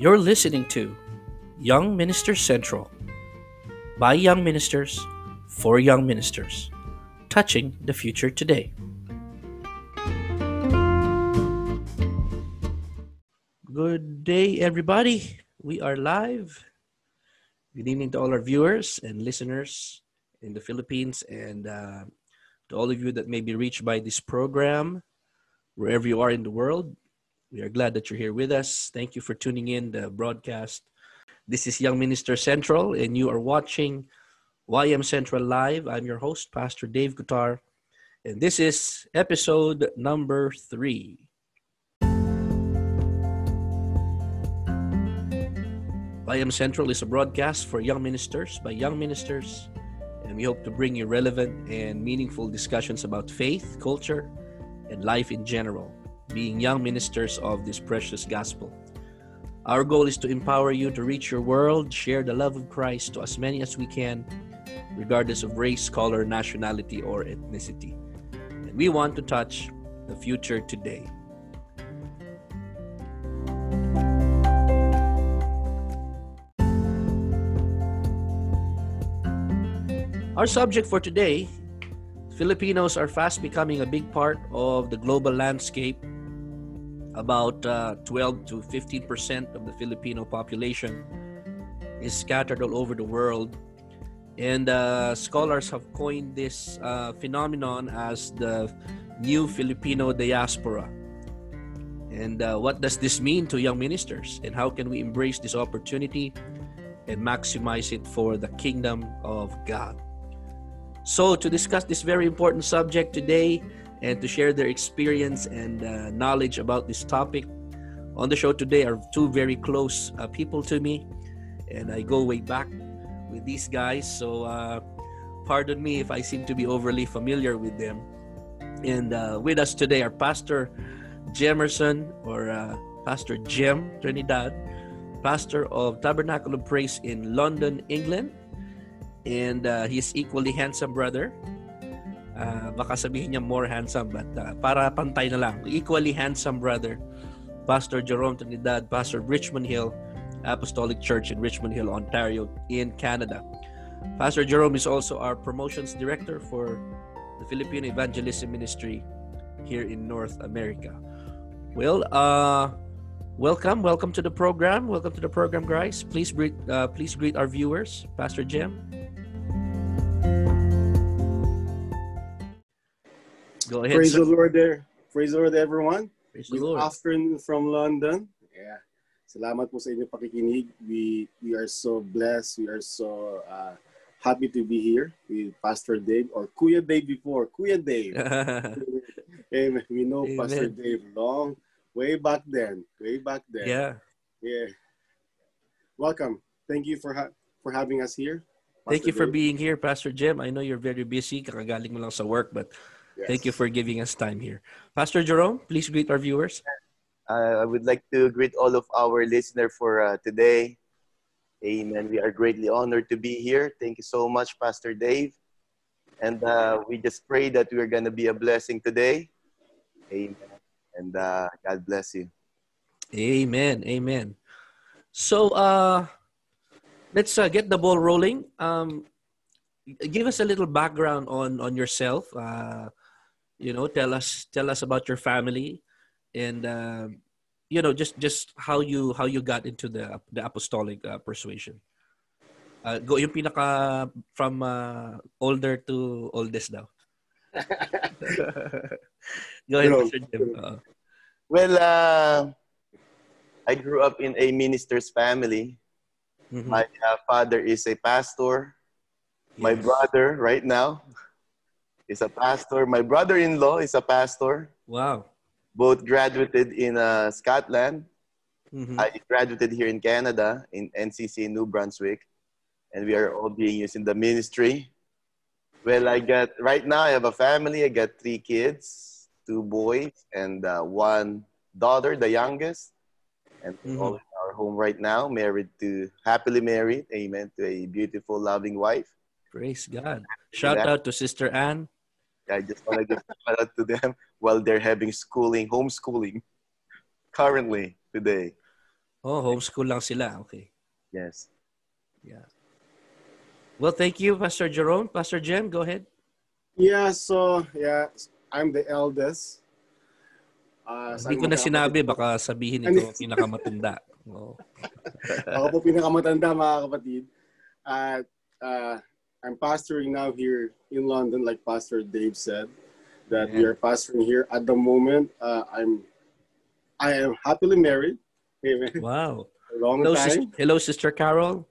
You're listening to Young Ministers Central by young ministers for young ministers, touching the future today. Good day, everybody. We are live. Good evening to all our viewers and listeners in the Philippines and uh, to all of you that may be reached by this program, wherever you are in the world. We are glad that you're here with us. Thank you for tuning in the broadcast. This is Young Minister Central, and you are watching YM Central Live. I'm your host, Pastor Dave Guitar, and this is episode number three. YM Central is a broadcast for young ministers by young ministers, and we hope to bring you relevant and meaningful discussions about faith, culture, and life in general being young ministers of this precious gospel. Our goal is to empower you to reach your world, share the love of Christ to as many as we can, regardless of race, color, nationality, or ethnicity. And we want to touch the future today. Our subject for today Filipinos are fast becoming a big part of the global landscape about uh, 12 to 15 percent of the Filipino population is scattered all over the world. And uh, scholars have coined this uh, phenomenon as the new Filipino diaspora. And uh, what does this mean to young ministers? And how can we embrace this opportunity and maximize it for the kingdom of God? So, to discuss this very important subject today, and to share their experience and uh, knowledge about this topic. On the show today are two very close uh, people to me, and I go way back with these guys. So, uh, pardon me if I seem to be overly familiar with them. And uh, with us today are Pastor Jemerson or uh, Pastor Jem Trinidad, pastor of Tabernacle of Praise in London, England, and uh, his equally handsome brother, uh, baka sabihin niya more handsome but uh, para pantay na lang. Equally handsome brother Pastor Jerome Trinidad Pastor Richmond Hill Apostolic Church in Richmond Hill Ontario in Canada. Pastor Jerome is also our promotions director for the Filipino Evangelism Ministry here in North America. Well uh welcome welcome to the program welcome to the program guys. Please greet uh, please greet our viewers. Pastor Jim Go ahead. Praise sir. the Lord there. Praise the Lord everyone. Praise Good the Lord. afternoon from London. Yeah. Salamat po sa inyong pakikinig. We we are so blessed. We are so uh, happy to be here with Pastor Dave or Kuya Dave before. Kuya Dave. Amen. We know Amen. Pastor Dave long way back then. Way back then. Yeah. Yeah. Welcome. Thank you for ha- for having us here. Pastor Thank you Dave. for being here, Pastor Jem. I know you're very busy. Kakagaling mo lang sa work, but Yes. Thank you for giving us time here. Pastor Jerome, please greet our viewers. Uh, I would like to greet all of our listeners for uh, today. Amen. We are greatly honored to be here. Thank you so much, Pastor Dave. And uh, we just pray that we are going to be a blessing today. Amen. And uh, God bless you. Amen. Amen. So uh, let's uh, get the ball rolling. Um, give us a little background on on yourself. Uh, you know tell us tell us about your family and uh, you know just just how you how you got into the the apostolic uh, persuasion uh, go yung pinaka from uh, older to oldest daw go ahead Mr. Jem. Uh-huh. well uh, I grew up in a minister's family mm-hmm. my uh, father is a pastor my brother right now is a pastor. My brother-in-law is a pastor. Wow. Both graduated in uh, Scotland. Mm-hmm. I graduated here in Canada in NCC New Brunswick, and we are all being used in the ministry. Well, I got right now. I have a family. I got three kids, two boys and uh, one daughter, the youngest, and mm-hmm. all in our home right now. Married to happily married, amen, to a beautiful, loving wife. Praise God! Shout out to Sister Anne. I just want to give a shout out to them while they're having schooling, homeschooling currently today. Oh, homeschool lang sila. Okay. Yes. Yeah. Well, thank you, Pastor Jerome. Pastor Jem, go ahead. Yeah, so, yeah, I'm the eldest. Uh, Hindi ko na sinabi, baka sabihin ito pinakamatanda. Oh. Ako po pinakamatanda, mga kapatid. At uh, I'm pastoring now here in London, like Pastor Dave said, that yeah. we are pastoring here at the moment. Uh, I'm, I am happily married. Amen. Wow. A long hello, time. Sister, hello, Sister Carol.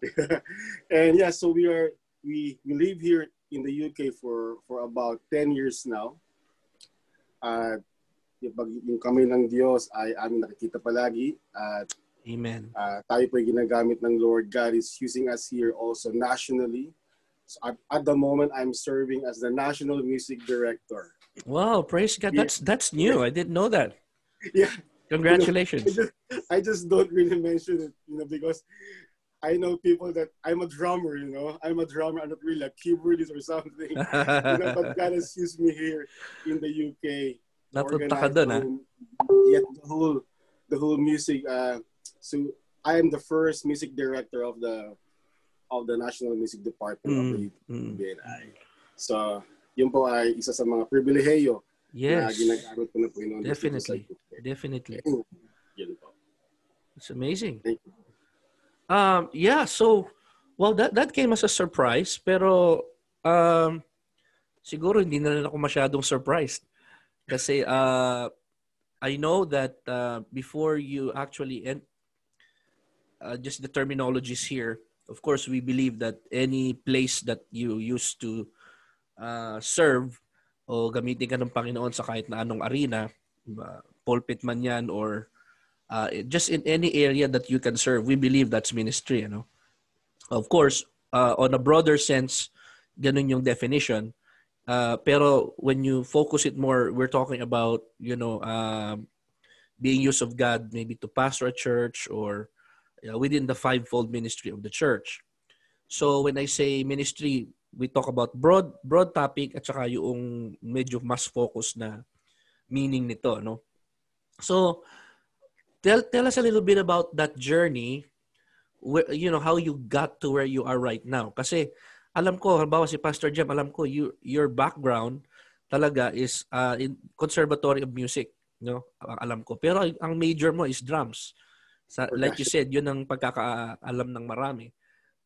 and yeah, so we are we we live here in the UK for for about 10 years now. At uh, yung, yung kami ng Diyos ay amin nakikita palagi at Amen. Uh, tayo po ay ginagamit ng Lord. God is using us here also nationally. So at, at the moment, I'm serving as the National Music Director. Wow, praise God. Yeah. That's that's new. I didn't know that. Yeah. Congratulations. You know, I, just, I just don't really mention it, you know, because I know people that I'm a drummer, you know. I'm a drummer. I'm not really a keyboardist or something. you know, but God has used me here in the UK. Napunta ka doon, ah. Yet the whole, the whole music, uh, so I am the first music director of the of the National Music Department mm, of the mm. BNI. So, yun po ay isa sa mga pribilehiyo yes. na ginagamit po na Panginoon. Definitely. Definitely. Yun po. It's amazing. Um, yeah, so, well, that, that came as a surprise, pero um, siguro hindi na rin ako masyadong surprised. Kasi uh, I know that uh, before you actually end, uh, just the terminologies here. Of course, we believe that any place that you used to uh, serve o gamitin ka ng Panginoon sa kahit na anong arena, pulpit man yan or uh, just in any area that you can serve, we believe that's ministry. You know? Of course, uh, on a broader sense, ganun yung definition. Uh, pero when you focus it more, we're talking about, you know, uh, being used of God maybe to pastor a church or uh, within the fivefold ministry of the church. So when I say ministry, we talk about broad broad topic at saka yung medyo mas focus na meaning nito, no? So tell tell us a little bit about that journey where, you know how you got to where you are right now kasi alam ko halimbawa si Pastor Jem alam ko you, your background talaga is uh, in conservatory of music no alam ko pero ang major mo is drums sa, like you said, yun ang pagkakaalam ng marami.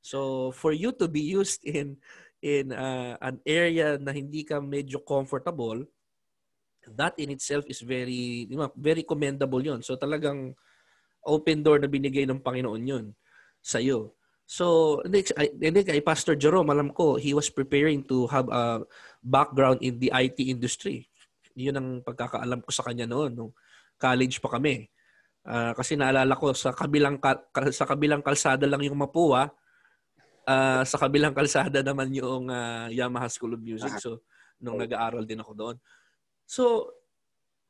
So for you to be used in in uh, an area na hindi ka medyo comfortable, that in itself is very di ba, very commendable yon. So talagang open door na binigay ng Panginoon yun sa iyo. So, hindi, hindi kay Pastor Jerome, alam ko, he was preparing to have a background in the IT industry. Yun ang pagkakaalam ko sa kanya noon, nung college pa kami. Uh, kasi naalala ko sa kabilang ka, sa kabilang kalsada lang yung Mapua. Uh, sa kabilang kalsada naman yung uh, Yamaha School of Music. So nung nag-aaral din ako doon. So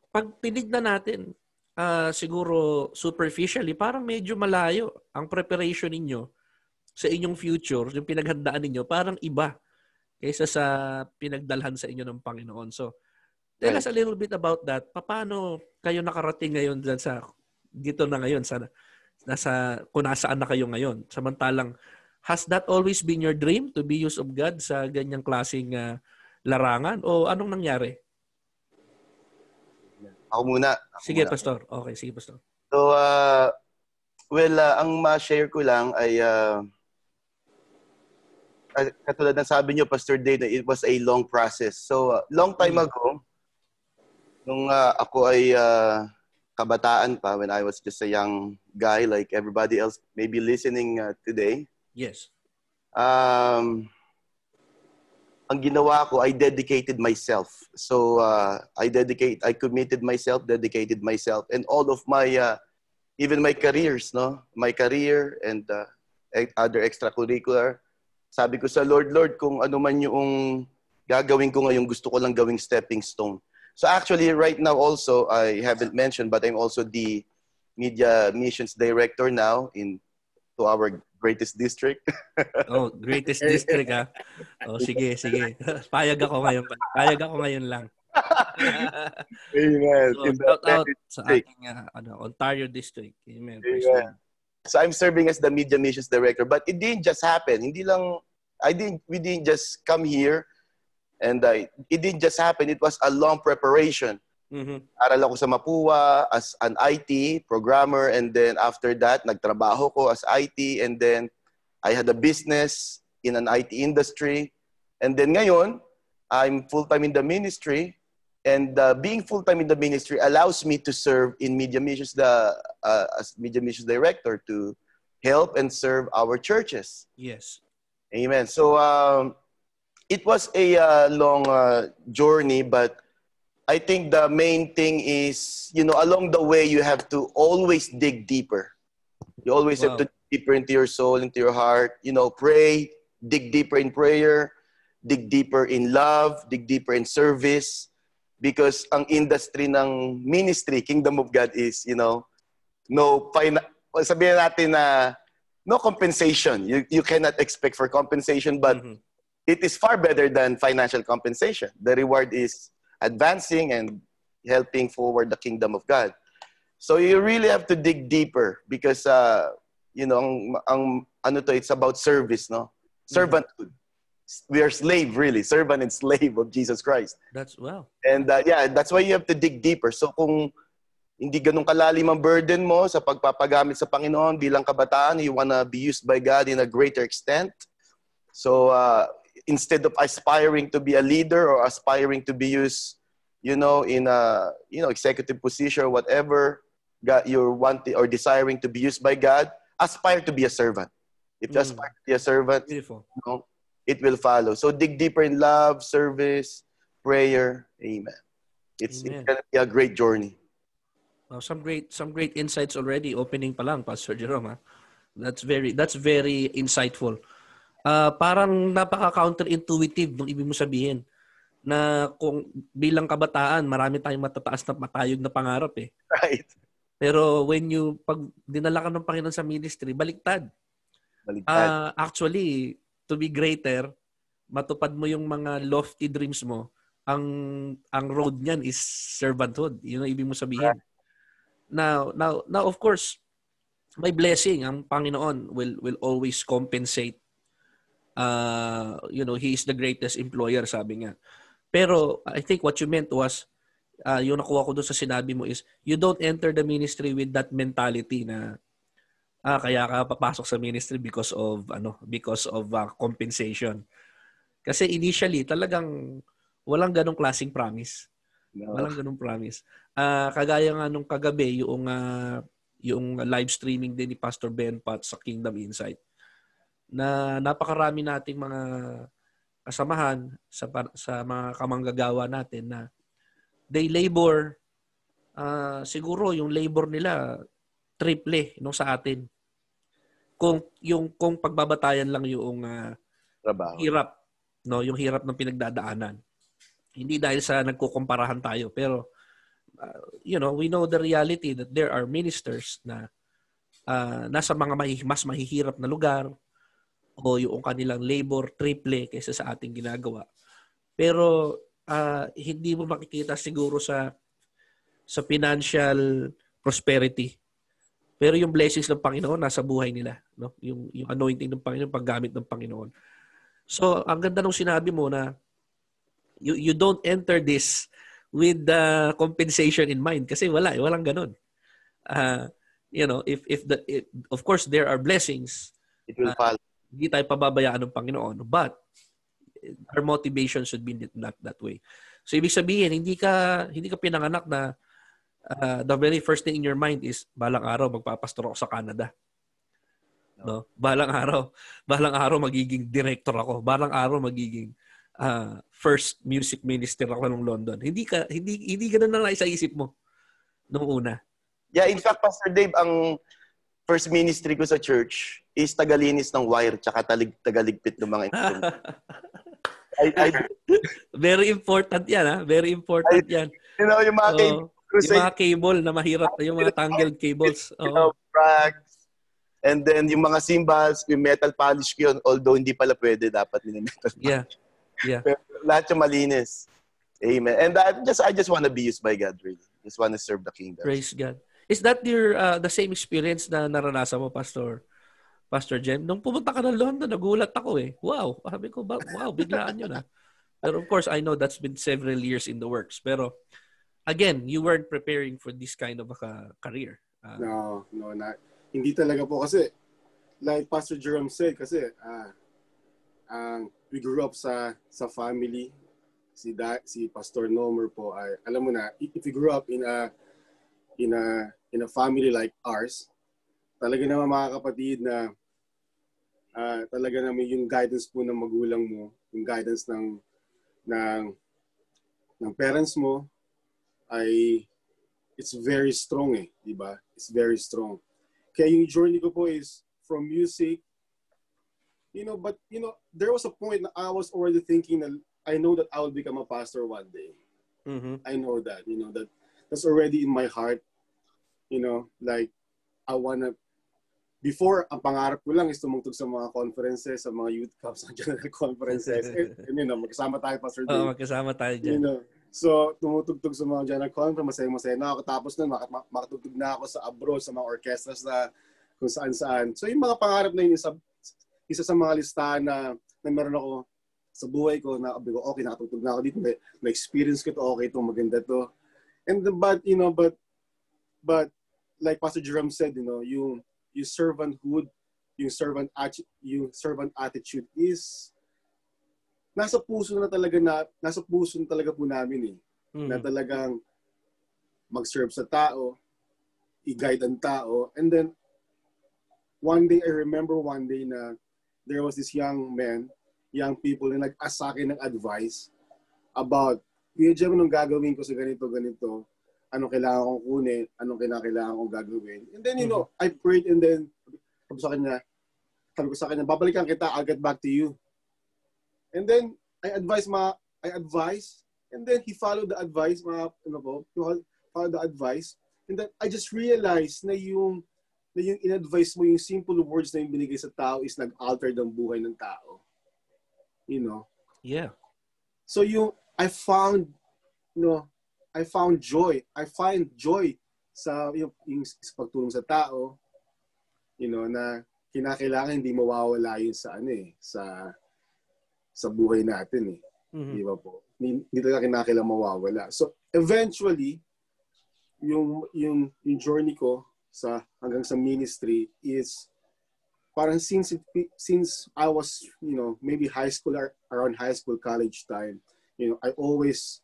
pag tinignan natin, uh, siguro superficially, parang medyo malayo ang preparation ninyo sa inyong future, yung pinaghandaan ninyo, parang iba kaysa sa pinagdalhan sa inyo ng Panginoon. So, tell us a little bit about that. Paano kayo nakarating ngayon dyan sa dito na ngayon sa nasa kung nasaan na kayo ngayon. Samantalang has that always been your dream to be used of God sa ganyang klaseng uh, larangan o anong nangyari? Ako muna. Ako sige, muna. pastor. Okay, sige, pastor. So uh, well, uh, ang ma-share ko lang ay uh, katulad ng sabi niyo Pastor Dave, it was a long process. So uh, long time mm. ago nung uh, ako ay uh, kabataan pa when I was just a young guy like everybody else maybe listening uh, today. Yes. Um, ang ginawa ko, I dedicated myself. So uh, I dedicate, I committed myself, dedicated myself, and all of my, uh, even my careers, no, my career and uh, other extracurricular. Sabi ko sa Lord, Lord, kung ano man yung gagawin ko ngayon, gusto ko lang gawing stepping stone. So actually, right now also, I haven't mentioned, but I'm also the media missions director now in to our greatest district. oh, greatest district ah. Oh, sige, sige. Payag ako ngayon. Payag ako ngayon lang. Amen. So, shout out sa ating uh, ano, Ontario District. Amen. Amen. So I'm serving as the Media Missions Director. But it didn't just happen. Hindi lang, I didn't, we didn't just come here and uh, it didn't just happen. It was a long preparation. Mm-hmm. Aral ako sa Mapua as an IT programmer and then after that, nagtrabaho ko as IT and then I had a business in an IT industry. And then ngayon, I'm full-time in the ministry and uh, being full-time in the ministry allows me to serve in media missions the uh, as media missions director to help and serve our churches yes amen so um, it was a uh, long uh, journey but i think the main thing is you know along the way you have to always dig deeper you always wow. have to dig deeper into your soul into your heart you know pray dig deeper in prayer dig deeper in love dig deeper in service because ang industry ng ministry, Kingdom of God is, you know, no, fina- sabihin natin na no compensation. You, you cannot expect for compensation, but mm-hmm. It is far better than financial compensation. The reward is advancing and helping forward the kingdom of God. So you really have to dig deeper because, uh, you know, ang, ang ano to, it's about service, no? Servanthood. We are slave really servant and slave of Jesus Christ that's well and uh, yeah that's why you have to dig deeper so kung hindi ganun kalalim ang burden mo sa pagpapagamit sa Panginoon bilang kabataan you wanna be used by God in a greater extent so uh, instead of aspiring to be a leader or aspiring to be used you know in a you know executive position or whatever God, you're wanting or desiring to be used by God aspire to be a servant if you mm. aspire to be a servant Beautiful. You know, it will follow. So dig deeper in love, service, prayer. Amen. It's, Amen. it's going to be a great journey. Well, some great some great insights already opening pa lang Pastor Jerome. Ha? That's very that's very insightful. Uh, parang napaka counterintuitive nung ibig mo sabihin na kung bilang kabataan marami tayong matataas na matayog na pangarap eh. Right. Pero when you pag dinala ka ng Panginoon sa ministry, baliktad. Baliktad. Uh, actually, to be greater, matupad mo yung mga lofty dreams mo, ang ang road niyan is servanthood. Yun ang ibig mo sabihin. Now, now, now of course, may blessing. Ang Panginoon will will always compensate. Uh, you know, He is the greatest employer, sabi nga. Pero I think what you meant was, uh, yung nakuha ko doon sa sinabi mo is, you don't enter the ministry with that mentality na ah, kaya ka papasok sa ministry because of ano, because of uh, compensation. Kasi initially talagang walang ganong klasing promise. No. Walang ganong promise. Uh, kagaya nga nung kagabi yung uh, yung live streaming din ni Pastor Ben Pat sa Kingdom Insight na napakarami nating mga kasamahan sa sa mga kamanggagawa natin na they labor uh, siguro yung labor nila triple no sa atin kung yung kung pagbabatayan lang yung uh, trabaho. Hirap, no, yung hirap ng pinagdadaanan. Hindi dahil sa nagkukumparahan tayo, pero uh, you know, we know the reality that there are ministers na uh, nasa mga mahi, mas mahihirap na lugar o yung kanilang labor triple kaysa sa ating ginagawa. Pero uh, hindi mo makikita siguro sa sa financial prosperity pero yung blessings ng Panginoon nasa buhay nila, no? Yung yung anointing ng Panginoon, paggamit ng Panginoon. So, ang ganda nung sinabi mo na you you don't enter this with the compensation in mind kasi wala, eh, walang ganun. Uh, you know, if if the if, of course there are blessings, it will uh, follow. Hindi tayo pababayaan ng Panginoon, but our motivation should be not that way. So ibig sabihin, hindi ka hindi ka pinanganak na uh, the very first thing in your mind is balang araw magpapastor ako sa Canada. No? Balang araw, balang araw magiging director ako. Balang araw magiging uh, first music minister ako ng London. Hindi ka hindi hindi ganoon na sa isip mo nung una. Yeah, in fact Pastor Dave, ang first ministry ko sa church is tagalinis ng wire tsaka talig, tagaligpit ng mga instrument. I, I, Very important yan, ha? Very important I, yan. You know, yung mga oh. Crusade. Yung mga cable na mahirap, yung mga tangled cables. Oh. You know, frags. And then yung mga cymbals, yung metal polish ko yun, although hindi pala pwede, dapat yung metal polish. Yeah. Yeah. Pero lahat yung malinis. Amen. And I just I just want to be used by God really. Just want to serve the kingdom. Praise God. Is that your uh, the same experience na naranasan mo, Pastor? Pastor Jem, nung pumunta ka ng London, nagulat ako eh. Wow, sabi ko, wow, biglaan yun ah. Pero of course, I know that's been several years in the works. Pero again, you weren't preparing for this kind of a career. Uh, no, no, not. Hindi talaga po kasi, like Pastor Jerome said, kasi uh, uh, we grew up sa sa family si da, si Pastor Nomer po ay alam mo na if you grew up in a in a in a family like ours talaga naman mga kapatid na uh, talaga naman yung guidance po ng magulang mo yung guidance ng ng ng parents mo ay it's very strong eh di ba it's very strong kaya yung journey ko po is from music you know but you know there was a point na I was already thinking na I know that I will become a pastor one day. Mm-hmm. I know that, you know, that that's already in my heart. You know, like I wanna before ang pangarap ko lang is tumugtog sa mga conferences, sa mga youth camps, sa general conferences. and, and, you know, magkasama tayo Pastor Dave. Oo, oh, magkasama tayo dyan. You know, so tumutugtog sa mga general conference, masaya-masaya na ako. Tapos nun, mak- makatugtog na ako sa abroad, sa mga orchestras na kung saan-saan. So yung mga pangarap na yun, isa, isa sa mga listahan na, na meron ako sa buhay ko na ko, okay, nakatutog na ako dito, may, may experience ko to, okay, itong maganda to. And but, you know, but, but, like Pastor Jerome said, you know, yung, yung servanthood, yung servant yung servant attitude is nasa puso na talaga na nasa puso na talaga po namin eh. Mm. Na talagang mag-serve sa tao, i-guide ang tao, and then one day I remember one day na there was this young man young people na nag-ask sa akin ng advice about, Kuya Jem, anong gagawin ko sa ganito, ganito? Anong kailangan kong kunin? Anong kailangan kong gagawin? And then, you know, mm-hmm. I prayed and then, sabi sa kanya, sabi ko sa kanya, babalikan kita, I'll get back to you. And then, I advise ma, I advise, and then he followed the advice, mga, ano po, followed the advice. And then, I just realized na yung, na yung in-advise mo, yung simple words na yung binigay sa tao is nag-alter ng buhay ng tao you know. Yeah. So you, I found, you know, I found joy. I find joy sa yung, yung pagtulong sa tao, you know, na kinakailangan hindi mawawala yun sa ano eh, sa sa buhay natin eh. Mm-hmm. Di ba po? Hindi, hindi talaga kinakailangan mawawala. So eventually, yung yung yung journey ko sa hanggang sa ministry is parang since it, since I was you know maybe high school or around high school college time you know I always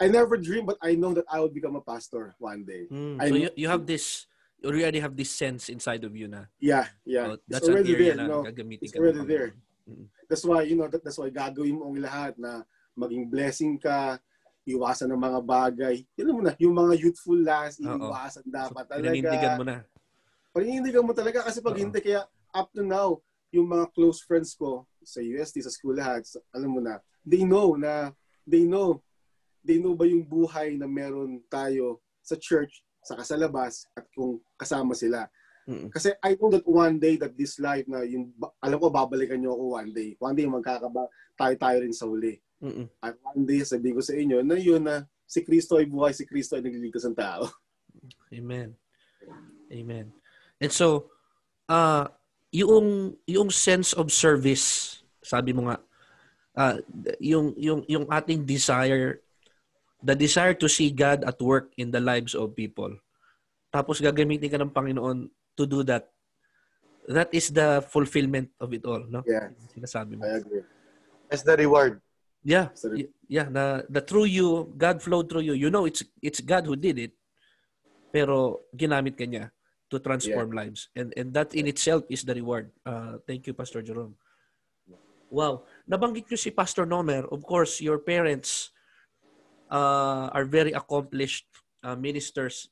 I never dreamed but I know that I would become a pastor one day. Mm, so you, you have this you already have this sense inside of you na. Yeah, yeah. So that's it's already there, no? It's already there. That's why you know that, that's why gagawin mo ang lahat na maging blessing ka, iwasan ng mga bagay. Yun mo na, yung mga youthful last, iwasan dapat so, talaga. Paninindigan mo na. Paninindigan mo talaga kasi pag Uh-oh. hindi kaya up to now, yung mga close friends ko sa UST, sa school lahat, alam mo na, they know na, they know, they know ba yung buhay na meron tayo sa church, sa kasalabas, at kung kasama sila. Mm-hmm. Kasi I know that one day that this life na yung, alam ko babalikan niyo ako one day. One day magkakaba tayo-tayo rin sa uli. Mm-hmm. At one day sabihin ko sa inyo na yun na si Kristo ay buhay, si Kristo ay nagliligtas ng tao. Amen. Amen. And so, uh, yung yung sense of service, sabi mo nga, uh, yung yung yung ating desire the desire to see God at work in the lives of people. Tapos gagamitin ka ng Panginoon to do that. That is the fulfillment of it all, no? Yeah. Sinasabi mo. I agree. That's the reward. Yeah. Yeah, na the through you, God flowed through you. You know it's it's God who did it. Pero ginamit ka niya to transform yeah. lives. And and that in itself is the reward. Uh, thank you, Pastor Jerome. Wow. Nabanggit nyo si Pastor Nomer. Of course, your parents uh, are very accomplished uh, ministers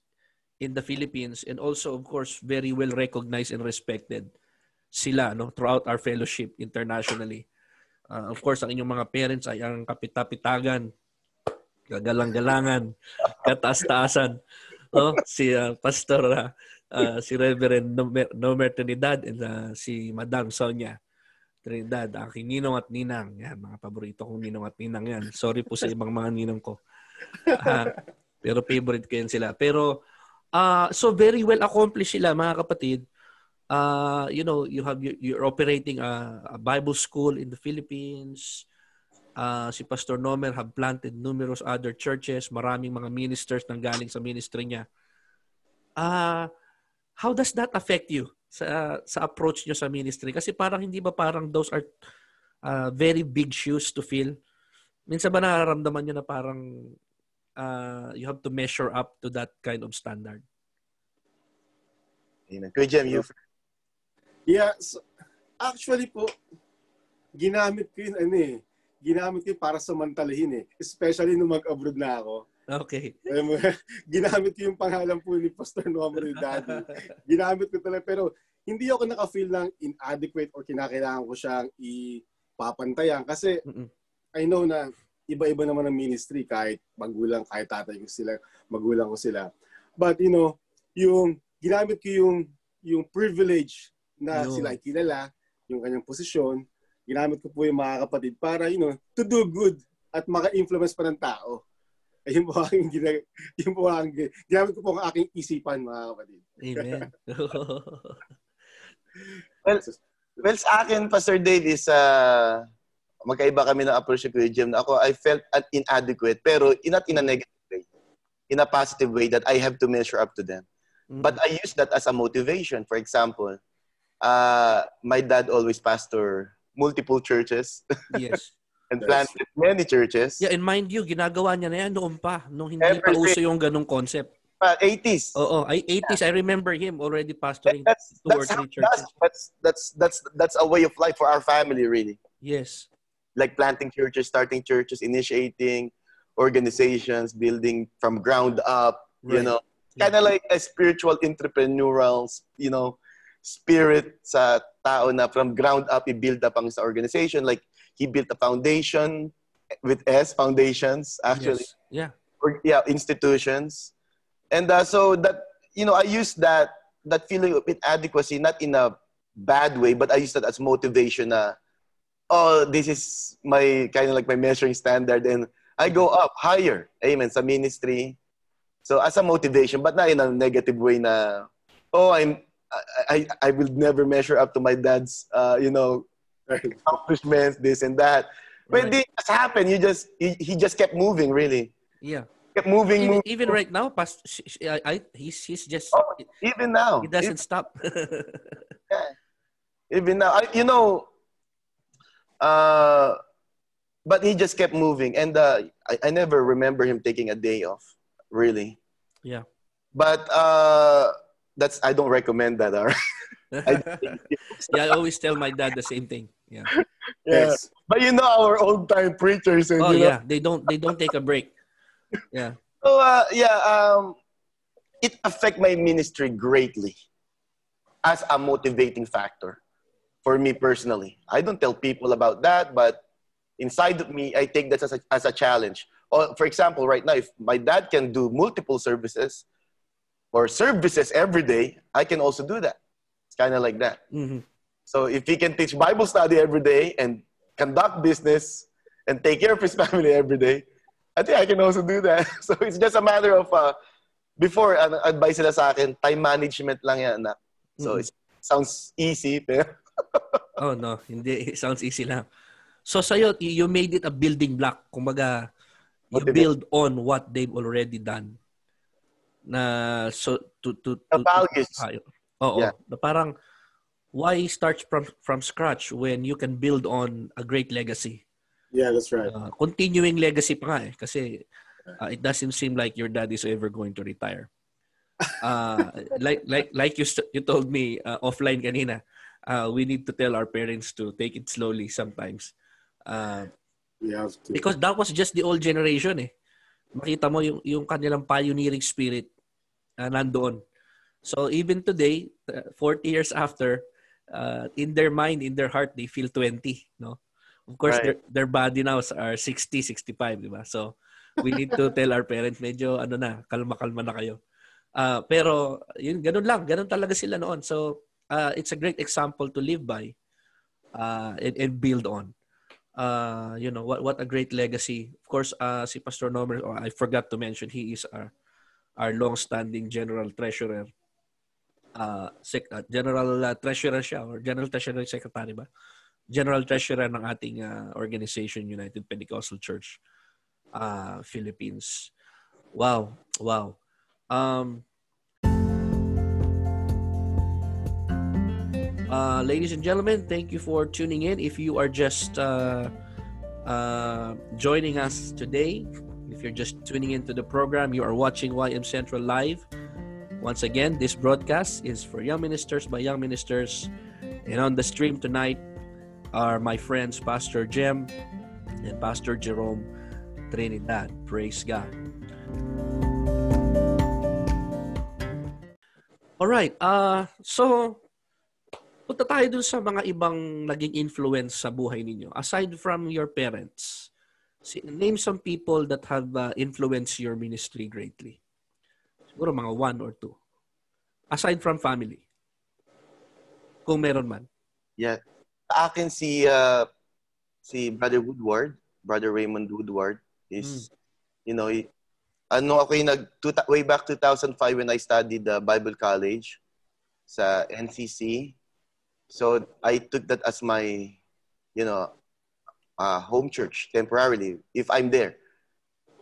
in the Philippines and also, of course, very well recognized and respected sila no throughout our fellowship internationally. Uh, of course, ang inyong mga parents ay ang kapitapitagan, gagalang-galangan, kataas-taasan. No? Si uh, Pastor uh, uh, si Reverend Nomer, Trinidad and uh, si Madam Sonia Trinidad, aking ninong at ninang. Yan, mga paborito kong ninong at ninang yan. Sorry po sa ibang mga ninong ko. Uh, pero favorite ko yan sila. Pero, uh, so very well accomplished sila, mga kapatid. Uh, you know, you have you're operating a, a Bible school in the Philippines. Uh, si Pastor Nomer have planted numerous other churches. Maraming mga ministers nang galing sa ministry niya. Uh, how does that affect you? Sa sa approach nyo sa ministry? Kasi parang hindi ba parang those are uh, very big shoes to fill? Minsan ba nararamdaman nyo na parang uh, you have to measure up to that kind of standard? Amen. Kuya Jem, you Yeah, so, actually po, ginamit ko yun, ano eh, ginamit ko para samantalahin eh. Especially nung mag-abroad na ako. Okay. ginamit ko yung pangalan po ni Pastor Nomer Daddy. Ginamit ko talaga. Pero hindi ako naka-feel ng inadequate or kinakailangan ko siyang ipapantayan. Kasi Mm-mm. I know na iba-iba naman ang ministry kahit magulang, kahit tatay ko sila, magulang ko sila. But you know, yung ginamit ko yung yung privilege na Yo. sila ay kilala, yung kanyang posisyon, ginamit ko po yung mga kapatid para, you know, to do good at maka-influence pa ng tao. Ayun po ang ginag yun po ang ginamit ko po ang aking isipan mga kapatid. Amen. well, well, sa akin, Pastor Dave, is uh, magkaiba kami ng approach ko Jim. Ako, I felt inadequate, pero not in a negative way. In a positive way that I have to measure up to them. Mm-hmm. But I use that as a motivation. For example, uh, my dad always pastor multiple churches. Yes. And planted many churches. Yeah, and mind you, ginagawa niya na yan noon pa, nung hindi Everything. pa uso yung ganung concept. Uh, 80s. Oo, ay 80s. I remember him already pastoring that's, two that's or three churches. That's, that's, that's, that's a way of life for our family, really. Yes. Like planting churches, starting churches, initiating organizations, building from ground up, right. you know. Kind of like a spiritual entrepreneurial, you know, spirit sa tao na from ground up, i-build up ang sa organization. Like, he built a foundation with S foundations actually. Yes. Yeah. Or, yeah, institutions. And uh, so that you know, I use that that feeling of inadequacy not in a bad way, but I use that as motivation. Uh, oh, this is my kind of like my measuring standard, and I go up higher. Amen. Sa ministry. So as a motivation, but not in a negative way. Na oh, I'm I, I, I will never measure up to my dad's, uh, you know, accomplishments, this and that. But right. it just happened. You just he, he just kept moving, really. Yeah. Kept moving, even, moving. even right now, past I, I he's he's just oh, even now he doesn't even, stop. yeah. Even now, I, you know, uh, but he just kept moving, and uh, I, I never remember him taking a day off, really. Yeah. But uh, that's I don't recommend that. All right. yeah, I always tell my dad the same thing. Yeah. Yes. But you know our old time preachers and Oh you know, yeah, they don't they don't take a break. Yeah. So uh, yeah, um, it affect my ministry greatly as a motivating factor for me personally. I don't tell people about that, but inside of me, I take that as a, as a challenge. Or for example, right now, if my dad can do multiple services or services every day, I can also do that It's kind of like that. Mm-hmm. So if he can teach Bible study every day and conduct business and take care of his family every day, I think I can also do that. So it's just a matter of, uh, before, uh, advice sila sa akin, time management lang yan, anak. So mm-hmm. it sounds easy, pero... oh, no. Hindi. It sounds easy lang. So sa'yo, you made it a building block. Kumbaga, you build on what they've already done. Na, so, to, to, to, the values. To, Oo. Yeah. Parang, why start from from scratch when you can build on a great legacy? Yeah, that's right. Uh, continuing legacy pa nga eh. Kasi uh, it doesn't seem like your dad is ever going to retire. Uh, like like like you you told me uh, offline kanina, uh, we need to tell our parents to take it slowly sometimes. Uh, we have to. Because that was just the old generation eh. Makita mo yung yung kanilang pioneering spirit uh, nandoon. So even today, 40 years after, uh, in their mind, in their heart, they feel 20, no? Of course, right. their, their body now are 60, 65, di ba? So, we need to tell our parents, medyo, ano na, kalma-kalma na kayo. Uh, pero, yun, ganun lang. Ganun talaga sila noon. So, uh, it's a great example to live by. uh, and, and build on. Uh, you know what what a great legacy. Of course, uh, si Pastor Nomer, oh, I forgot to mention he is our our long-standing general treasurer. Uh, sec, uh, general uh, treasurer siya or general treasurer secretary ba? General treasurer ng ating uh, organization United Pentecostal Church uh, Philippines. Wow, wow. Um, Uh, ladies and gentlemen, thank you for tuning in. If you are just uh, uh, joining us today, if you're just tuning into the program, you are watching YM Central Live. Once again, this broadcast is for young ministers by young ministers. And on the stream tonight are my friends Pastor Jem and Pastor Jerome Trinidad. Praise God. All right. Uh, so Punta tayo dun sa mga ibang naging influence sa buhay ninyo. Aside from your parents, name some people that have uh, influenced your ministry greatly. Siguro mga one or two. Aside from family. Kung meron man. Yeah. Sa akin si uh, si Brother Woodward, Brother Raymond Woodward is mm. you know, ano ako yung nag way back 2005 when I studied the Bible College sa NCC So I took that as my, you know, uh, home church temporarily if I'm there.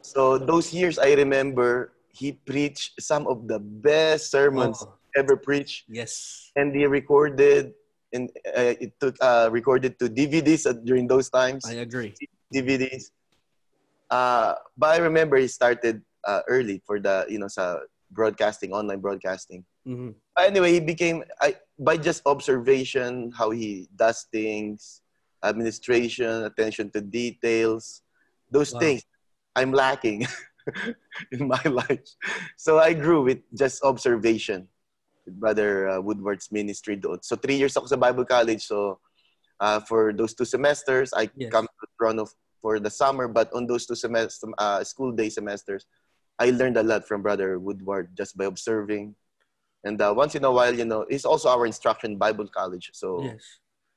So those years, I remember he preached some of the best sermons oh. ever preached. Yes. And he recorded, and uh, it took uh, recorded to DVDs during those times. I agree. DVDs. Uh, but I remember he started uh, early for the you know sa broadcasting, online broadcasting. Mm-hmm. Anyway, he became I, by just observation how he does things, administration, attention to details, those wow. things I'm lacking in my life. So I grew with just observation with Brother uh, Woodward's ministry doon. So three years ako sa Bible College. So uh, for those two semesters, I yes. come to Toronto for the summer. But on those two semester, uh, school day semesters, I learned a lot from Brother Woodward just by observing. And uh, once in a while, you know, it's also our instruction Bible college. So yes,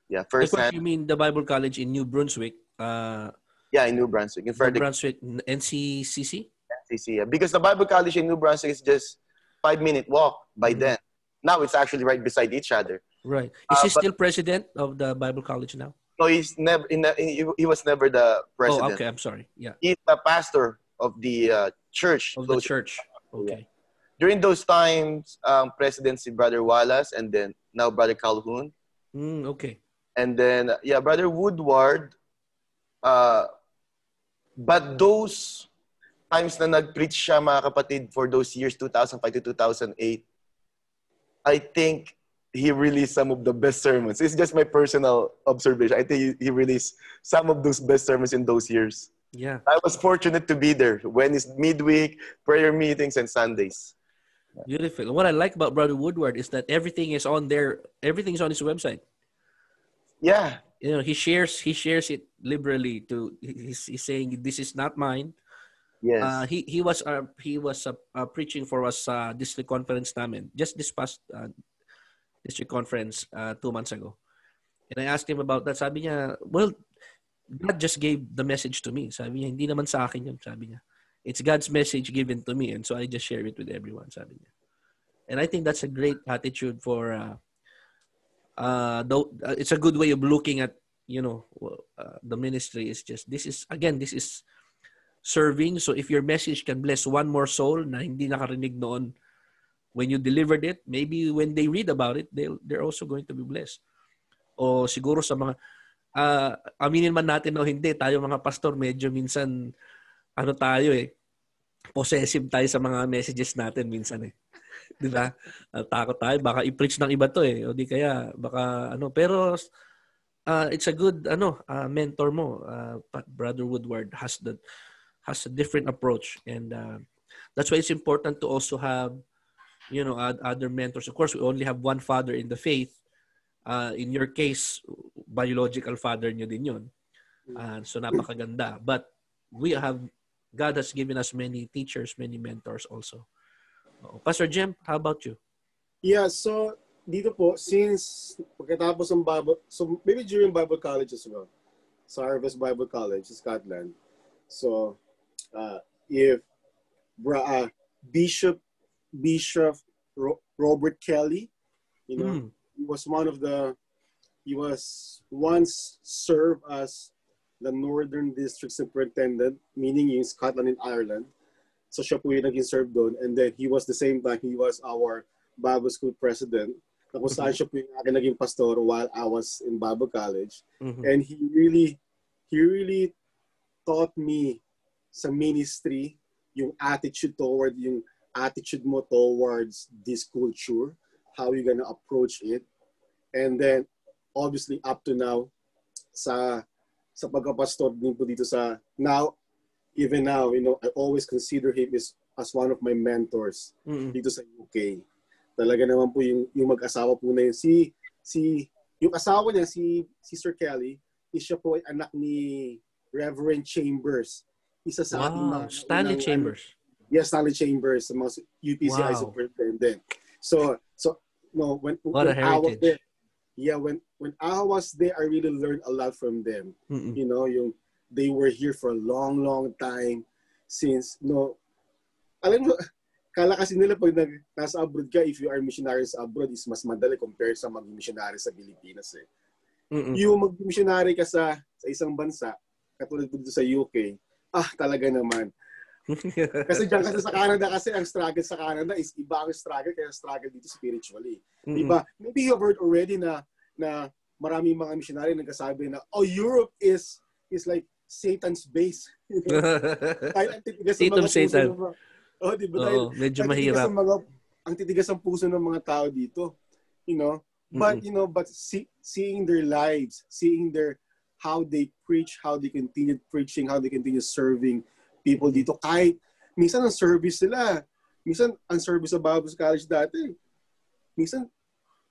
yeah. First, hand, you mean the Bible college in New Brunswick? Uh, yeah, in New Brunswick, in New Brunswick, NCCC. Yeah. Because the Bible college in New Brunswick is just five minute walk by mm-hmm. then. Now it's actually right beside each other. Right. Is uh, he still president of the Bible college now? No, he's never. He, was never the president. Oh, okay. I'm sorry. Yeah. He's the pastor of the uh, church. Of the church. Okay. During those times, um, presidency Brother Wallace and then now Brother Calhoun. Mm, okay. And then yeah, Brother Woodward. Uh, but those times na nag-preach siya mga kapatid for those years 2005 to 2008, I think he released some of the best sermons. It's just my personal observation. I think he, released some of those best sermons in those years. Yeah. I was fortunate to be there when it's midweek, prayer meetings, and Sundays. Beautiful. What I like about Brother Woodward is that everything is on there. Everything's on his website. Yeah. You know, he shares he shares it liberally. To he's, he's saying this is not mine. Yes. Uh, he he was uh, he was uh, uh, preaching for us uh, district conference namin just this past uh, district conference uh, two months ago. And I asked him about that. Sabi niya, well, God just gave the message to me. Sabi niya, hindi naman sa akin yun, sabi niya. It's God's message given to me and so I just share it with everyone, sabi niya. And I think that's a great attitude for uh, uh, uh, it's a good way of looking at, you know, uh, the ministry is just, this is, again, this is serving. So if your message can bless one more soul na hindi nakarinig noon when you delivered it, maybe when they read about it, they they're also going to be blessed. O siguro sa mga uh, aminin man natin o hindi, tayo mga pastor, medyo minsan, ano tayo eh, possessive tayo sa mga messages natin minsan eh. di ba? Uh, takot tayo, baka i-preach ng iba to eh. O di kaya, baka ano. Pero, uh, it's a good, ano, uh, mentor mo. Uh, Brother Woodward has the has a different approach. And uh, that's why it's important to also have, you know, other mentors. Of course, we only have one father in the faith uh, in your case, biological father nyo din yun. Uh, so napakaganda. But we have, God has given us many teachers, many mentors also. Pastor Jem, how about you? Yeah, so dito po, since pagkatapos ng Bible, so maybe during Bible College as well, sa Harvest Bible College Scotland. So, uh, if uh, Bishop Bishop Ro- Robert Kelly, you know, mm. he was one of the, he was once served as the Northern District Superintendent, meaning in Scotland and Ireland. So siya po yung naging serve doon. And then he was the same time, he was our Bible School President na kung saan siya po yung aking naging pastor while I was in Bible College. Mm-hmm. And he really, he really taught me sa ministry yung attitude toward, yung attitude mo towards this culture, how you gonna approach it. And then, obviously, up to now, sa sa pagkapastor din po dito sa now, even now, you know, I always consider him as, as one of my mentors mm-hmm. dito sa UK talaga naman po yung, yung mag-asawa po na yun. Si, si, yung asawa niya, si Sister Kelly, is siya po ay anak ni Reverend Chambers. Isa sa wow, ating mga... Stanley unang, Chambers. Ano, yes, Stanley Chambers, sa mga UPCI wow. superintendent. So, so no, when, What when. I was there, yeah, when when I was there, I really learned a lot from them. Mm-mm. You know, yung they were here for a long, long time since no, alam mo, kala kasi nila pag nag, nasa abroad ka, if you are missionary sa abroad, is mas madali compare sa maging missionary sa Pilipinas eh. Mm-mm. Yung mag-missionary ka sa, sa isang bansa, katulad dito sa UK, ah, talaga naman. kasi diyan kasi sa Canada kasi ang struggle sa Canada is iba ang struggle kaya struggle dito spiritually. Mm-hmm. Diba? Maybe you have heard already na na maraming mga missionary nagsasabi na oh Europe is is like Satan's base. Kahit ang titigas sa mga Satan. Puso, Oh, di ba? Dahil medyo mahirap. Ang, mga, ang titigas ang puso ng mga tao dito. You know? But, mm-hmm. you know, but see, seeing their lives, seeing their, how they preach, how they continue preaching, how they continue serving people dito. Kahit, minsan ang service nila, minsan ang service sa Bible College dati, minsan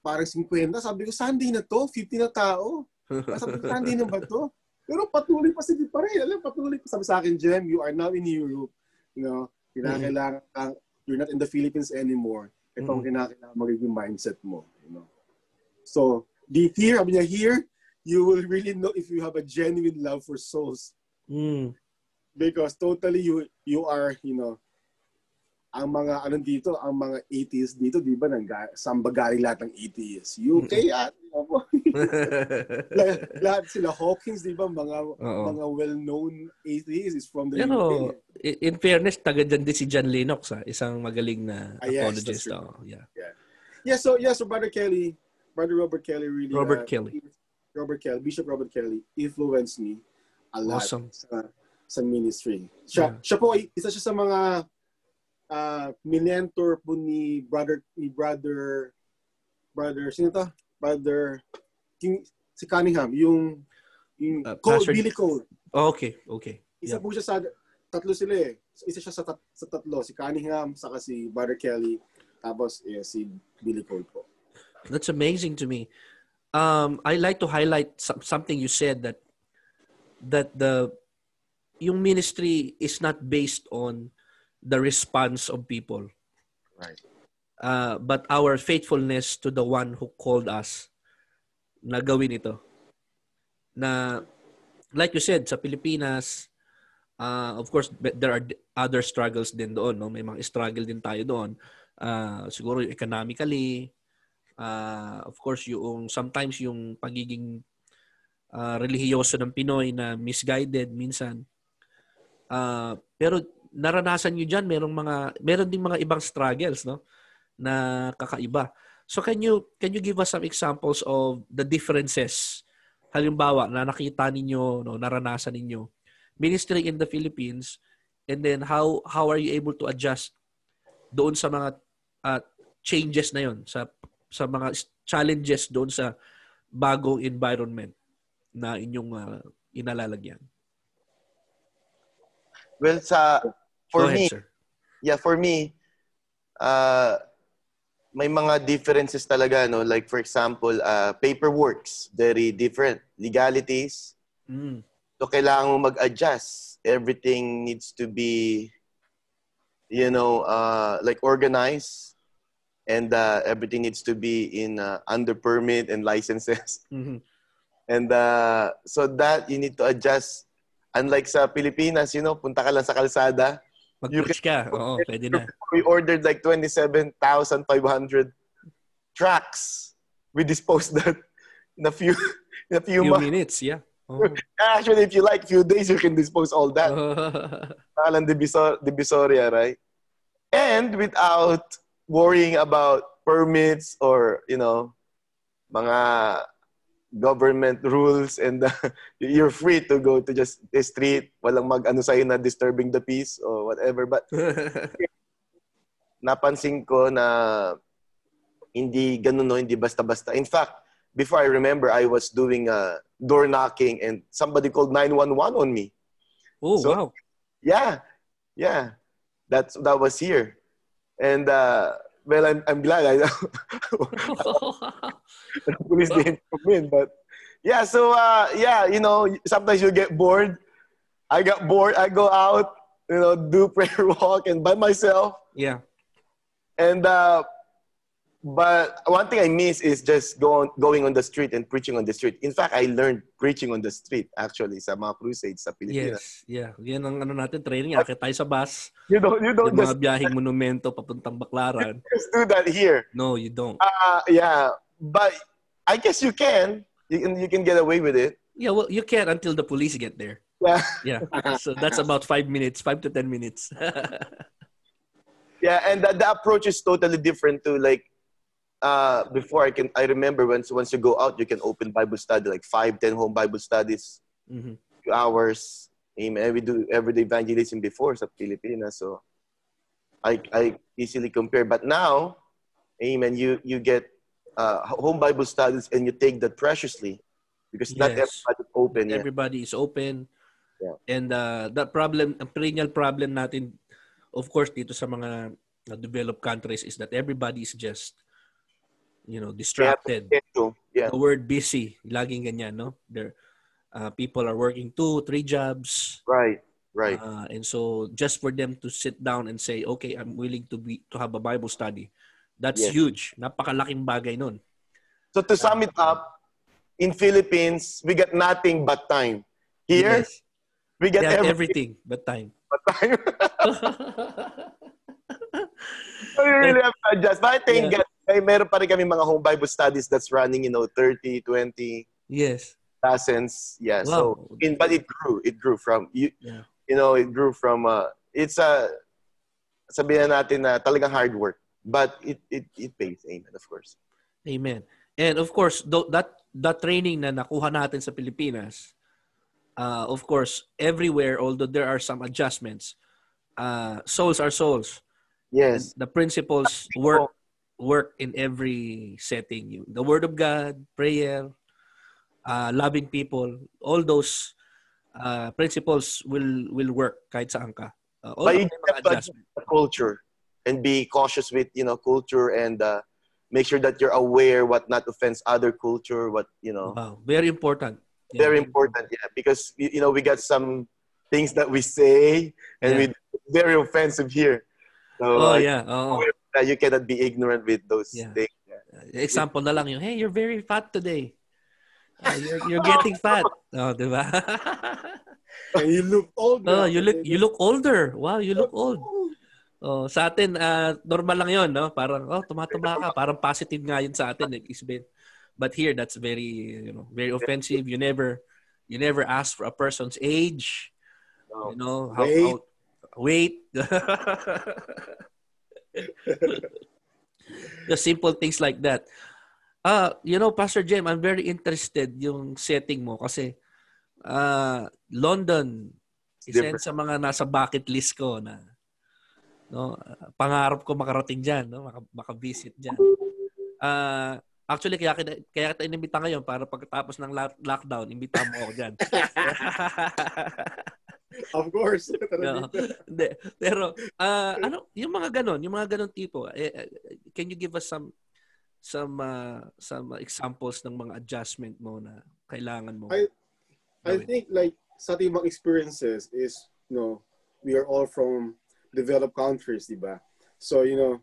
parang 50. Sabi ko, Sunday na to, 50 na tao. Sabi ko, Sunday na ba to? Pero patuloy pa sila pa rin. Alam, patuloy pa. Sabi sa akin, Jem, you are now in Europe. You know, Kinakailangan you're not in the Philippines anymore. Ito ang kinakailangan magiging mindset mo. You know? So, be here, sabi niya, here, you will really know if you have a genuine love for souls. Mm. Because totally you you are, you know, ang mga ano dito, ang mga atheists dito, di ba, nang samba galing lahat ng atheists. UK at, lahat, lahat sila Hawkins, di ba, mga Uh-oh. mga well-known atheists from the Pero, UK. in fairness, taga dyan din si John Lennox, ha? isang magaling na ah, yes, apologist. Oh, yeah. yeah. Yeah, so, yeah, so Brother Kelly, Brother Robert Kelly really, Robert uh, Kelly. Robert Kelly, Bishop Robert Kelly influenced me a lot awesome. sa, sa ministry. Siya, yeah. siya po, isa siya sa mga uh, minentor po ni brother ni brother brother sino to? Brother King, si Cunningham, yung yung uh, Cole, Pastor... Billy Cole. Oh, okay, okay. Isa yeah. po siya sa tatlo sila eh. Isa siya sa, tat, sa tatlo, si Cunningham, saka si Brother Kelly, tapos eh, si Billy Cole po. That's amazing to me. Um, I like to highlight something you said that that the yung ministry is not based on the response of people. Right. Uh, but our faithfulness to the one who called us na gawin ito. Na, like you said, sa Pilipinas, uh, of course, there are other struggles din doon. No? May mga struggle din tayo doon. Uh, siguro economically, uh, of course, yung sometimes yung pagiging uh, relihiyoso ng Pinoy na misguided minsan. Uh, pero naranasan niyo diyan merong mga meron ding mga ibang struggles no na kakaiba. So can you can you give us some examples of the differences halimbawa na nakita ninyo no naranasan ninyo ministry in the Philippines and then how how are you able to adjust doon sa mga uh, changes na yon sa sa mga challenges doon sa bagong environment na inyong uh, inalalagyan? Well, sa for ahead, me, sir. yeah, for me, uh, may mga differences talaga, no? Like for example, uh, paperworks, very different. Legalities. Mm. So kailangan mo mag-adjust. Everything needs to be, you know, uh, like organized. And uh, everything needs to be in uh, under permit and licenses. Mhm. And uh, so that you need to adjust. Unlike sa Pilipinas, you know, punta ka lang sa kalsada. Mag-preach ka. Oo, pwede na. We ordered like 27,500 tracts. We disposed that in a few in a few Few months. minutes, yeah. Oh. Actually, if you like, few days, you can dispose all that. Pangalan Divisor, Divisoria, right? And without worrying about permits or, you know, mga government rules and uh, you're free to go to just the street. Walang mag-ano sa'yo na disturbing the peace or whatever. But napansin ko na hindi ganun, no, hindi basta-basta. In fact, before I remember, I was doing uh, door knocking and somebody called 911 on me. oh, So- wow. Yeah, yeah, that's that was here, and uh, well, I'm I'm glad I the police didn't come in, but yeah, so uh, yeah, you know, sometimes you get bored. I got bored. I go out, you know, do prayer walk and by myself, yeah. and uh, but one thing I miss is just going going on the street and preaching on the street. In fact, I learned preaching on the street actually sa mga crusades sa Pilipinas. Yes, yeah. Yan ang ano natin, training. Akit tayo sa bus. You don't you don't Yung just, mga biyaheng monumento papuntang Baklaran. just do that here. No, you don't. Uh, yeah, but I guess you can. You can you can get away with it. Yeah, well, you can't until the police get there. Yeah, Yeah. So that's about five minutes, five to ten minutes. yeah, and the, the approach is totally different to like. Uh, before I can, I remember once once you go out, you can open Bible study like five, ten home Bible studies, Mhm. few hours. Amen. We do everyday evangelism before sa Pilipinas, so I I easily compare. But now, Amen. You you get uh, home Bible studies and you take that preciously because not Yes. everybody open. Yeah. Everybody is open. Yeah. And uh, that problem, ang perennial problem natin, of course, dito sa mga developed countries is that everybody is just, you know, distracted. Yeah. The word busy, laging ganyan, no? There, uh, people are working two, three jobs. Right. Right. Uh, and so just for them to sit down and say, okay, I'm willing to be to have a Bible study. That's Yes. huge. Napakalaking bagay nun. So to sum it up, in Philippines, we got nothing but time. Here, Yes. we get everything everything but time. but time. so you really have to adjust. But I think Yeah. God, may meron pa rin kami mga home Bible studies that's running, you know, 30, 20 yes. lessons. Yeah. So, Wow. in, but it grew. It grew from, you, Yeah. you know, it grew from, uh, it's a, sabihin natin na talagang hard work. But it, it, it pays. Amen, of course. Amen. And of course, that that training na nakuha natin sa Pilipinas, uh, of course, everywhere, although there are some adjustments, uh, souls are souls. Yes. The principles work work in every setting. You, the Word of God, prayer, uh, loving people, all those uh, principles will will work kahit saan ka. Uh, But you have the culture and be cautious with you know culture and uh, make sure that you're aware what not offends other culture what you know Wow, very important. Yeah. very important yeah because you know we got some things that we say and Yeah. we very offensive here so Oh uh, yeah, oo. Uh, you cannot be ignorant with those Yeah. things Example na lang yung, hey, you're very fat today. Uh, you're, you're getting fat. Oh, di ba? You look older. oh, you look you look older. Wow, you look old. Oh, sa atin uh, normal lang 'yon, no? Parang oh, tumataba ka, parang positive nga 'yun sa atin, like Isbel. But here that's very, you know, very offensive. You never you never ask for a person's age, No. you know, how Weight. how- weight. Just simple things like that. Uh, you know, Pastor Jem, I'm very interested yung setting mo kasi uh, London, isa sa mga nasa bucket list ko na no, uh, pangarap ko makarating diyan, no, maka, maka-visit diyan. Uh, actually kaya kaya kita inimbita ngayon para pagkatapos ng lock- lockdown, imbita mo ako diyan. Of course. No. Hindi. Pero ah, ano, yung mga ganon, yung mga ganon tipo, eh, eh, can you give us some some uh, some examples ng mga adjustment mo na kailangan mo? I- I gawin? think like sa ating mga experiences is, you know, we are all from developed countries, di ba? So, you know,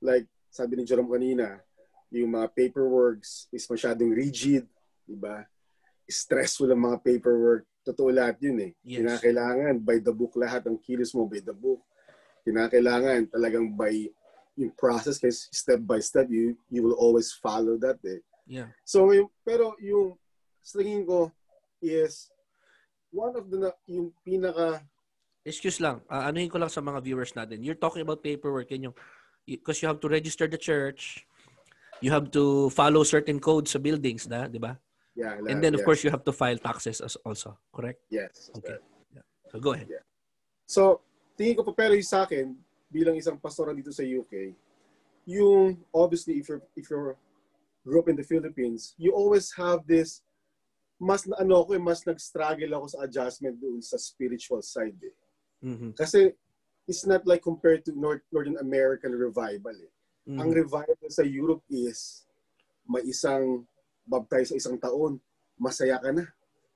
like sabi ni Jerome kanina, yung mga paperworks is masyadong rigid, di ba? Stressful ang mga paperwork. Totoo lahat yun eh. Yes. Kinakailangan by the book lahat ang kilos mo by the book. Kinakailangan talagang by yung process kasi step by step you you will always follow that eh. Yeah. So yung, pero yung sa tingin ko is one of the yung pinaka Excuse lang, uh, anuhin ko lang sa mga viewers natin. You're talking about paperwork and yung because you have to register the church, you have to follow certain codes sa buildings, na, di ba? Yeah. And then of course you have to file taxes as also, correct? Yes. Okay. Yeah. So go ahead. Yeah. So, tingin ko pa pero yung sa akin bilang isang pastora dito sa UK, yung obviously if you're if you're grew up in the Philippines, you always have this mas ano ako, eh, mas nag-struggle ako sa adjustment doon sa spiritual side eh. Mm-hmm. Kasi it's not like compared to North, Northern American revival. Eh. Mm-hmm. Ang revival sa Europe is may isang baptize sa isang taon, masaya ka na.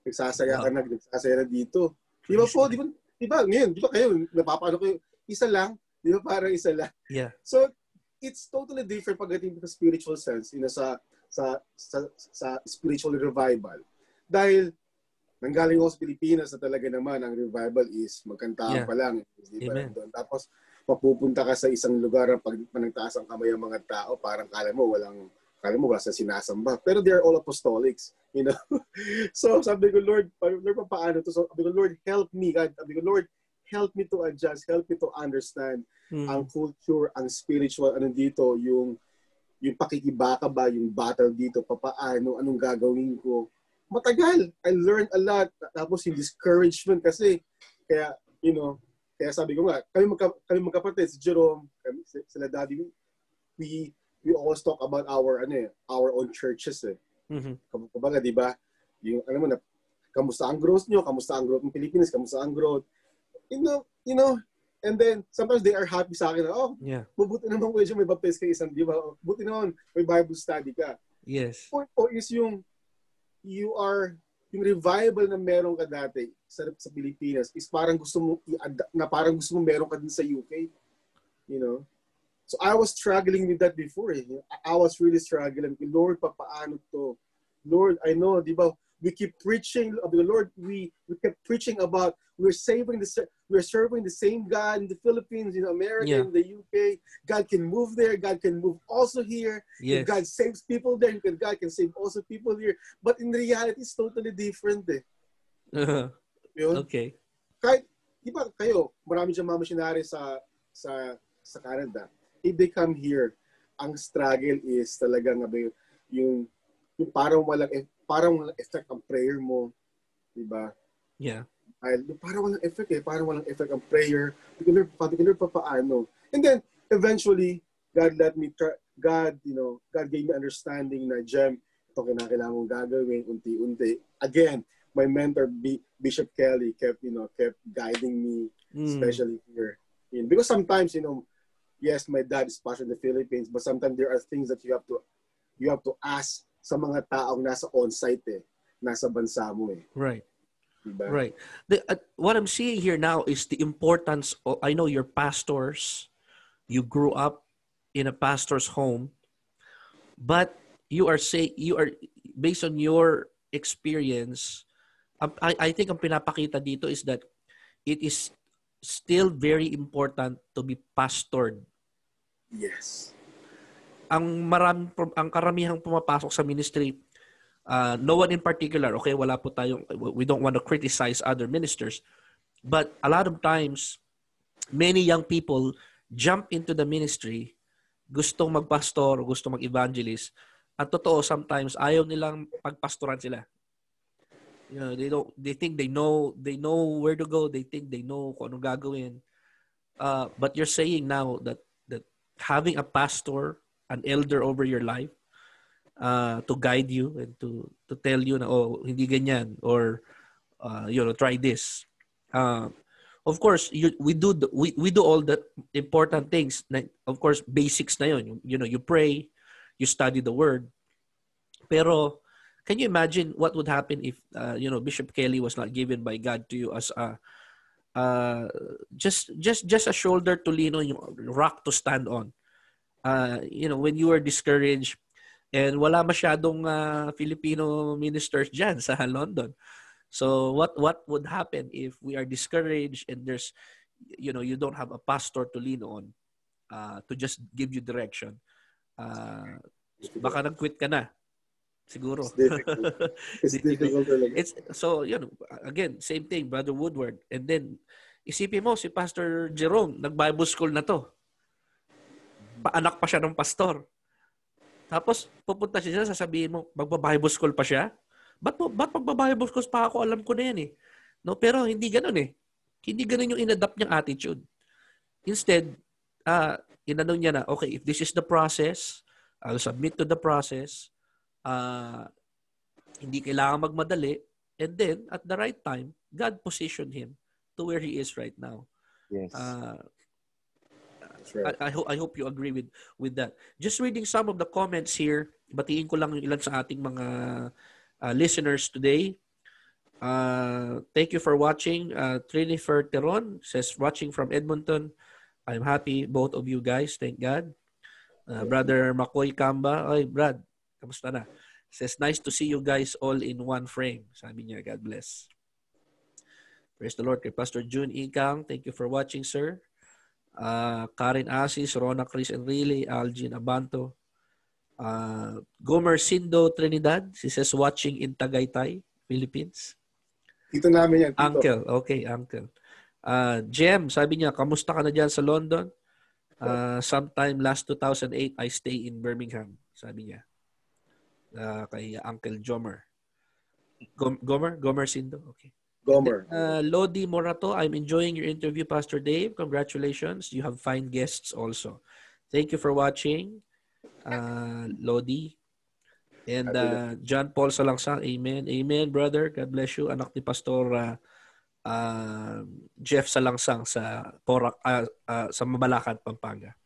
Nagsasaya ka na, nagsasaya na dito. Di ba po, di ba, di ba, ngayon, di ba kayo, napapaano kayo, isa lang, di ba parang isa lang. Yeah. So, it's totally different pagdating sa spiritual sense, you know, sa, sa, sa, sa spiritual revival. Dahil, nanggaling ako sa Pilipinas na talaga naman ang revival is magkantaan yeah. pa lang. Di ba? Doon. Tapos mapupunta ka sa isang lugar pag panagtaas ang kamay ang mga tao, parang kala mo walang kala mo sa sinasamba. Pero they're all apostolics, you know. so sabi ko, Lord, Lord, paano to? So sabi ko, Lord, help me, God. Sabi ko, Lord, help me to adjust, help me to understand hmm. ang culture, ang spiritual, ano dito, yung yung pakikibaka ba, yung battle dito, papaano, anong gagawin ko matagal. I learned a lot. Tapos yung discouragement kasi, kaya, you know, kaya sabi ko nga, kami, magka, kami magkapatid, si Jerome, kami, sila daddy, we, we always talk about our, ano eh, our own churches eh. Mm-hmm. Kumbaga, di ba, yung, alam mo na, kamusta ang growth nyo, kamusta ang growth ng Pilipinas, kamusta ang growth. You know, you know, and then sometimes they are happy sa akin na, oh, yeah. mabuti naman ko may baptize ka isang, di ba? Buti naman, may Bible study ka. Yes. Point po is yung, you are yung revival na meron ka dati sa, sa Pilipinas is parang gusto mo na parang gusto mo meron ka din sa UK. You know? So I was struggling with that before. Eh. I was really struggling. Lord, papaano to? Lord, I know, di ba? We keep preaching of the Lord. We we kept preaching about we're saving the we're serving the same God in the Philippines, in America, yeah. in the UK. God can move there. God can move also here. Yes. God saves people there. God can save also people here. But in reality, it's totally different. Eh. Uh-huh. Okay. Kahit, di ba kayo, marami dyan mga missionary sa, sa, sa Canada. If they come here, ang struggle is talagang yung, yung parang walang, parang walang effect ang prayer mo. Di ba? Yeah. Ay, parang walang effect eh. Parang walang effect ang prayer. Particular, particular pa paano. And then, eventually, God let me try, God, you know, God gave me understanding na, Jem, ito kinakailangan kong gagawin unti-unti. Again, my mentor, B, Bishop Kelly, kept, you know, kept guiding me, mm. especially here. Because sometimes, you know, yes, my dad is passionate in the Philippines, but sometimes there are things that you have to, you have to ask sa mga taong nasa on-site eh, nasa bansa mo eh. Right. Diba? Right. The, uh, what I'm seeing here now is the importance of, I know you're pastors, you grew up in a pastor's home, but you are say you are based on your experience, um, I, I think ang pinapakita dito is that it is still very important to be pastored. Yes. Ang maram ang karamihang pumapasok sa ministry Uh, no one in particular, okay, wala po tayong, we don't want to criticize other ministers. But a lot of times, many young people jump into the ministry, gustong magpastor, gustong mag-evangelist. At totoo, sometimes ayaw nilang pagpastoran sila. You know, they don't they think they know they know where to go, they think they know kung anong gagawin. Uh, but you're saying now that having a pastor, an elder over your life uh, to guide you and to to tell you na oh hindi ganyan or uh, you know try this. Uh, of course you, we do the, we, we do all the important things. Na, of course basics na yon you, you know you pray you study the word. Pero can you imagine what would happen if uh, you know Bishop Kelly was not given by God to you as a uh, just just just a shoulder to lean on, rock to stand on. uh, you know, when you are discouraged and wala masyadong uh, Filipino ministers diyan sa London. So what what would happen if we are discouraged and there's you know you don't have a pastor to lean on uh, to just give you direction? Uh, baka nag-quit ka na. Siguro. It's difficult. It's difficult It's, so, you know, again, same thing, Brother Woodward. And then, isipin mo, si Pastor Jerome, nag-Bible school na to. Paanak pa siya ng pastor. Tapos, pupunta siya, sasabihin mo, magba-Bible school pa siya? Ba't, ba't magba-Bible school pa ako? Alam ko na yan eh. No, pero hindi ganoon eh. Hindi ganoon yung inadapt niyang attitude. Instead, uh, inanong niya na, okay, if this is the process, I'll submit to the process. Uh, hindi kailangan magmadali. And then, at the right time, God positioned him to where he is right now. Yes. Uh, right. I, I, hope I hope you agree with with that. Just reading some of the comments here, batiin ko lang yung ilan sa ating mga uh, listeners today. Uh, thank you for watching. Uh, Trini Ferteron says, watching from Edmonton. I'm happy, both of you guys. Thank God. Uh, Brother Makoy Kamba. Ay, Brad, kamusta na? Says, nice to see you guys all in one frame. Sabi niya, God bless. Praise the Lord. Kay Pastor June Ikang, thank you for watching, sir. Uh, Karen Asis, Rona Chris Enrile, Algin Abanto. Uh, Gomer Sindo Trinidad, she says, watching in Tagaytay, Philippines. Dito namin yan. Tito. Uncle, okay, uncle. Uh, Jem, sabi niya, kamusta ka na dyan sa London? Uh, sometime last 2008, I stay in Birmingham, sabi niya. Uh, kay Uncle Jomer. Gom- Gomer? Gomer Sindo? Okay. Gomer. Uh, Lodi Morato, I'm enjoying your interview, Pastor Dave. Congratulations. You have fine guests also. Thank you for watching, uh, Lodi. And uh, John Paul Salangsang, amen. Amen, brother. God bless you. Anak ni Pastor uh, uh, Jeff Salangsang sa Porac uh, uh, sa Mabalacat, Pampanga.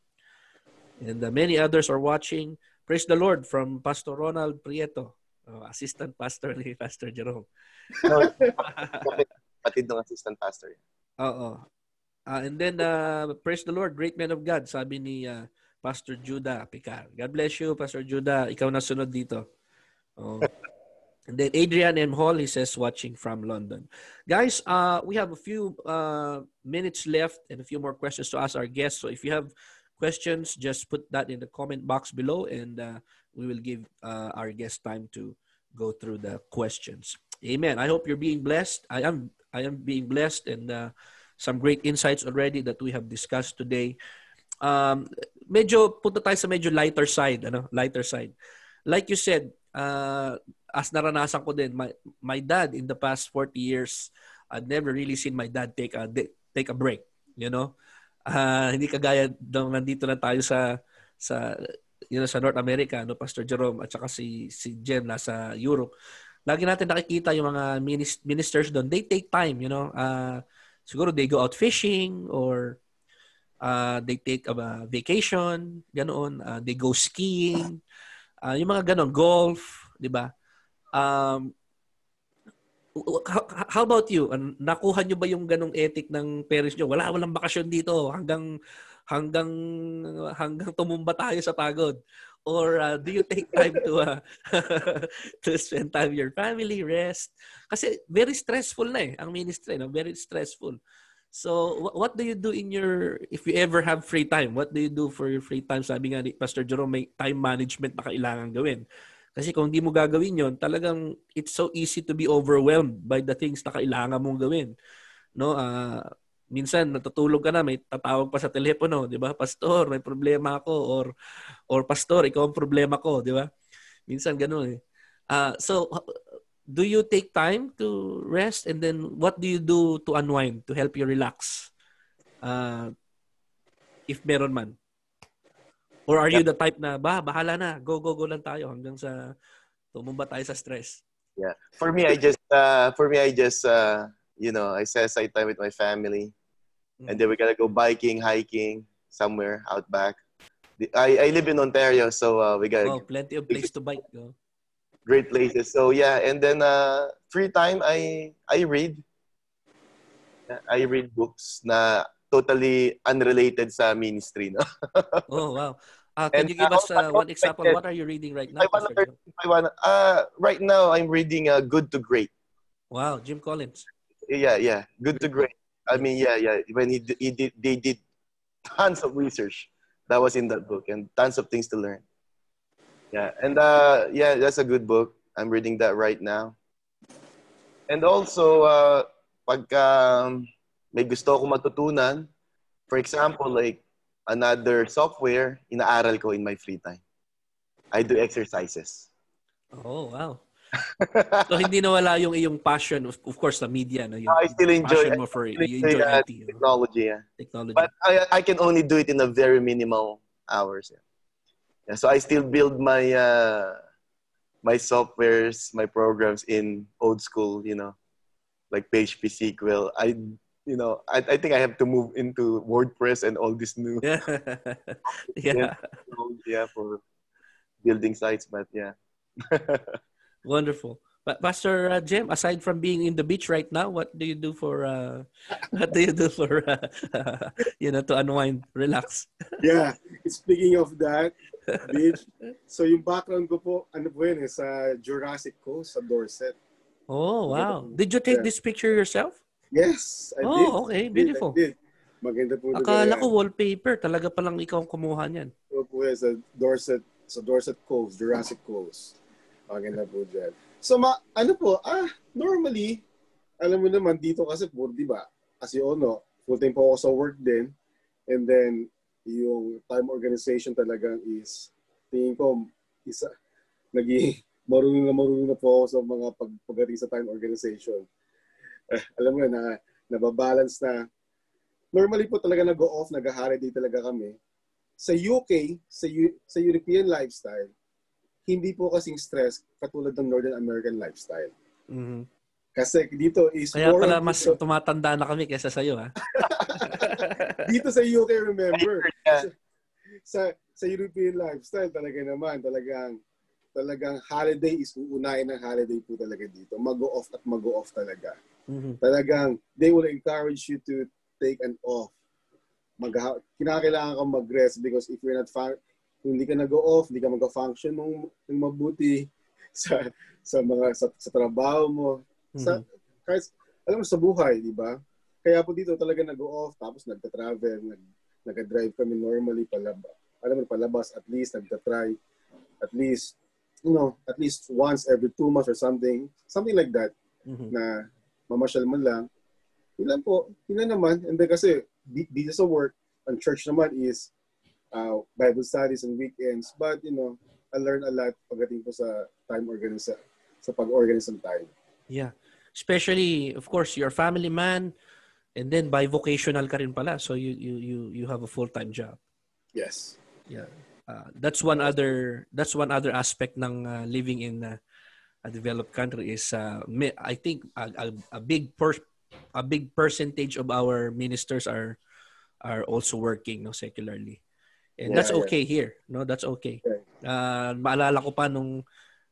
And uh, many others are watching. Praise the Lord from Pastor Ronald Prieto, uh, assistant pastor ni Pastor Jerome. no, patid ng assistant pastor. Oo. Uh, and then, uh, praise the Lord, great man of God, sabi ni uh, Pastor Judah Picar. God bless you, Pastor Judah. Ikaw na sunod dito. Oh. And then Adrian M. Hall, he says, watching from London. Guys, uh, we have a few uh, minutes left and a few more questions to ask our guests. So if you have questions, just put that in the comment box below and uh, we will give uh, our guest time to go through the questions. Amen. I hope you're being blessed. I am I am being blessed and uh, some great insights already that we have discussed today. Um, medyo punta tayo sa medyo lighter side, ano? Lighter side. Like you said, uh, as naranasan ko din, my, my dad in the past 40 years, I've never really seen my dad take a take a break, you know? Uh, hindi kagaya nung nandito na tayo sa sa you know sa North America, no Pastor Jerome at saka si si Jen nasa Europe. Lagi natin nakikita yung mga ministers doon. They take time, you know. Uh, siguro they go out fishing or uh, they take a vacation, ganoon. Uh, they go skiing. Uh, yung mga ganon, golf, di ba? Um, how, about you? Nakuha nyo ba yung ganong ethic ng parents nyo? Wala, walang bakasyon dito hanggang hanggang hanggang tumumba tayo sa pagod. Or uh, do you take time to uh, to spend time with your family, rest? Kasi very stressful na eh, ang ministry, no? very stressful. So, what do you do in your, if you ever have free time, what do you do for your free time? Sabi nga ni Pastor Jerome, may time management na kailangan gawin. Kasi kung hindi mo gagawin yon, talagang it's so easy to be overwhelmed by the things na kailangan mong gawin. No, uh, minsan natutulog ka na, may tatawag pa sa telepono, 'di ba? Pastor, may problema ako or or pastor, ikaw ang problema ko, 'di ba? Minsan ganoon eh. Uh, so do you take time to rest and then what do you do to unwind to help you relax? Uh, if meron man. Or are you the type na, ba, bahala na, go, go, go lang tayo hanggang sa tumumba tayo sa stress? Yeah. For me, I just, uh, for me, I just, uh, you know, I set aside time with my family. Mm-hmm. And then we gotta go biking, hiking, somewhere out back. I, I live in Ontario, so uh, we got oh, plenty of place to bike. Go. Great places. So yeah, and then uh, free time, I I read. I read books na totally unrelated sa ministry, no? oh, wow. Uh, can and, you give us uh, one example? What are you reading right now? I wanna, I wanna, uh, right now, I'm reading uh, Good to Great. Wow, Jim Collins. Yeah, yeah, Good to Great. I mean, yeah, yeah. When he, he did, they did tons of research that was in that book and tons of things to learn. Yeah, and uh, yeah, that's a good book. I'm reading that right now. And also, uh, pag um, may gusto ko matutunan, for example, like another software, inaaral ko in my free time. I do exercises. Oh, wow. so hindi nawala yung iyong passion of, of course the media no yung I still enjoy passion mo for you enjoy IT, technology yeah. technology but I I can only do it in a very minimal hours yeah. yeah so I still build my uh my softwares my programs in old school you know like PHP SQL I you know, I, I think I have to move into WordPress and all this new. Yeah. yeah. yeah, for building sites, but yeah. Wonderful. But Pastor uh, Jem, aside from being in the beach right now, what do you do for uh, what do you do for uh, you know to unwind, relax? yeah, speaking of that, beach. So yung background ko po, ano po yun, eh, sa Jurassic Coast, sa Dorset. Oh, wow. Did you take yeah. this picture yourself? Yes, I oh, did. okay. Beautiful. I did. Maganda po. Akala ko wallpaper. Talaga palang ikaw ang kumuha niyan. Oo po eh, sa Dorset, sa Dorset Coast, Jurassic Coast. Maganda po dyan. So, ma, ano po, ah, normally, alam mo naman, dito kasi po, di ba, all know, full-time po ako sa work din. And then, yung time organization talagang is, tingin ko, isa, naging marunong na marunong na po ako sa mga pag, pagdating sa time organization eh, alam mo na nababalance na normally po talaga nag-off, nag-holiday talaga kami. Sa UK, sa, U- sa European lifestyle, hindi po kasing stress katulad ng Northern American lifestyle. Mm-hmm. Kasi dito is Kaya more pala mas dito, tumatanda na kami kaysa sa iyo, ha? dito sa UK, remember, sa, sa, sa European lifestyle, talaga naman, talagang talagang holiday is uunahin ng holiday po talaga dito. Mag-off at mag-off talaga. Mm-hmm. Talagang they will encourage you to take an off. Mag kinakailangan kang mag-rest because if you're not fun- kung hindi ka nag-off, hindi ka mag-function ng, ng mabuti sa sa mga sa, sa trabaho mo. Mm-hmm. Sa kahit alam mo sa buhay, di ba? Kaya po dito talaga nag-off tapos nagta-travel, nag nag-drive kami normally palabas. Alam mo palabas at least nagta-try at least you know, at least once every two months or something, something like that mm-hmm. na mamasyal man lang. Yun lang po. Yun lang naman. And then kasi, dito sa work, ang church naman is uh, Bible studies and weekends. But, you know, I learned a lot pagdating po sa time organize sa pag-organize ng time. Yeah. Especially, of course, you're a family man, and then by vocational ka rin pala. So you you you you have a full-time job. Yes. Yeah. Uh, that's one other that's one other aspect ng uh, living in uh, a developed country is uh, I think a, a, a big per, a big percentage of our ministers are are also working no secularly. And yeah, that's okay yeah. here, no? That's okay. Uh, maalala ko pa nung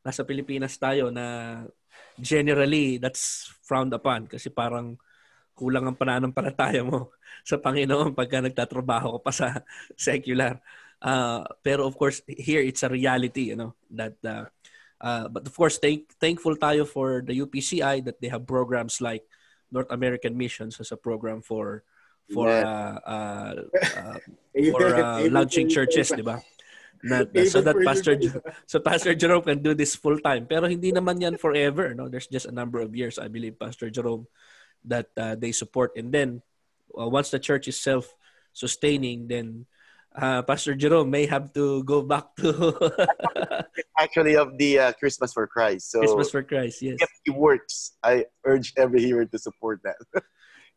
nasa Pilipinas tayo na generally that's frowned upon kasi parang kulang ang pananampalataya mo sa Panginoon pagka nagtatrabaho ka pa sa secular. Uh, pero of course here it's a reality, you know, that uh, Uh, but of course, thank, thankful tayo for the UPCI that they have programs like North American Missions as a program for for yeah. uh, uh, uh, for uh, launching churches, di ba? Na, so that Pastor so Pastor Jerome can do this full time. Pero hindi naman yan forever, no? There's just a number of years, I believe, Pastor Jerome, that uh, they support. And then uh, once the church is self-sustaining, then uh, Pastor Jerome may have to go back to actually of the uh, Christmas for Christ. So Christmas for Christ, yes. It works. I urge every hero to support that.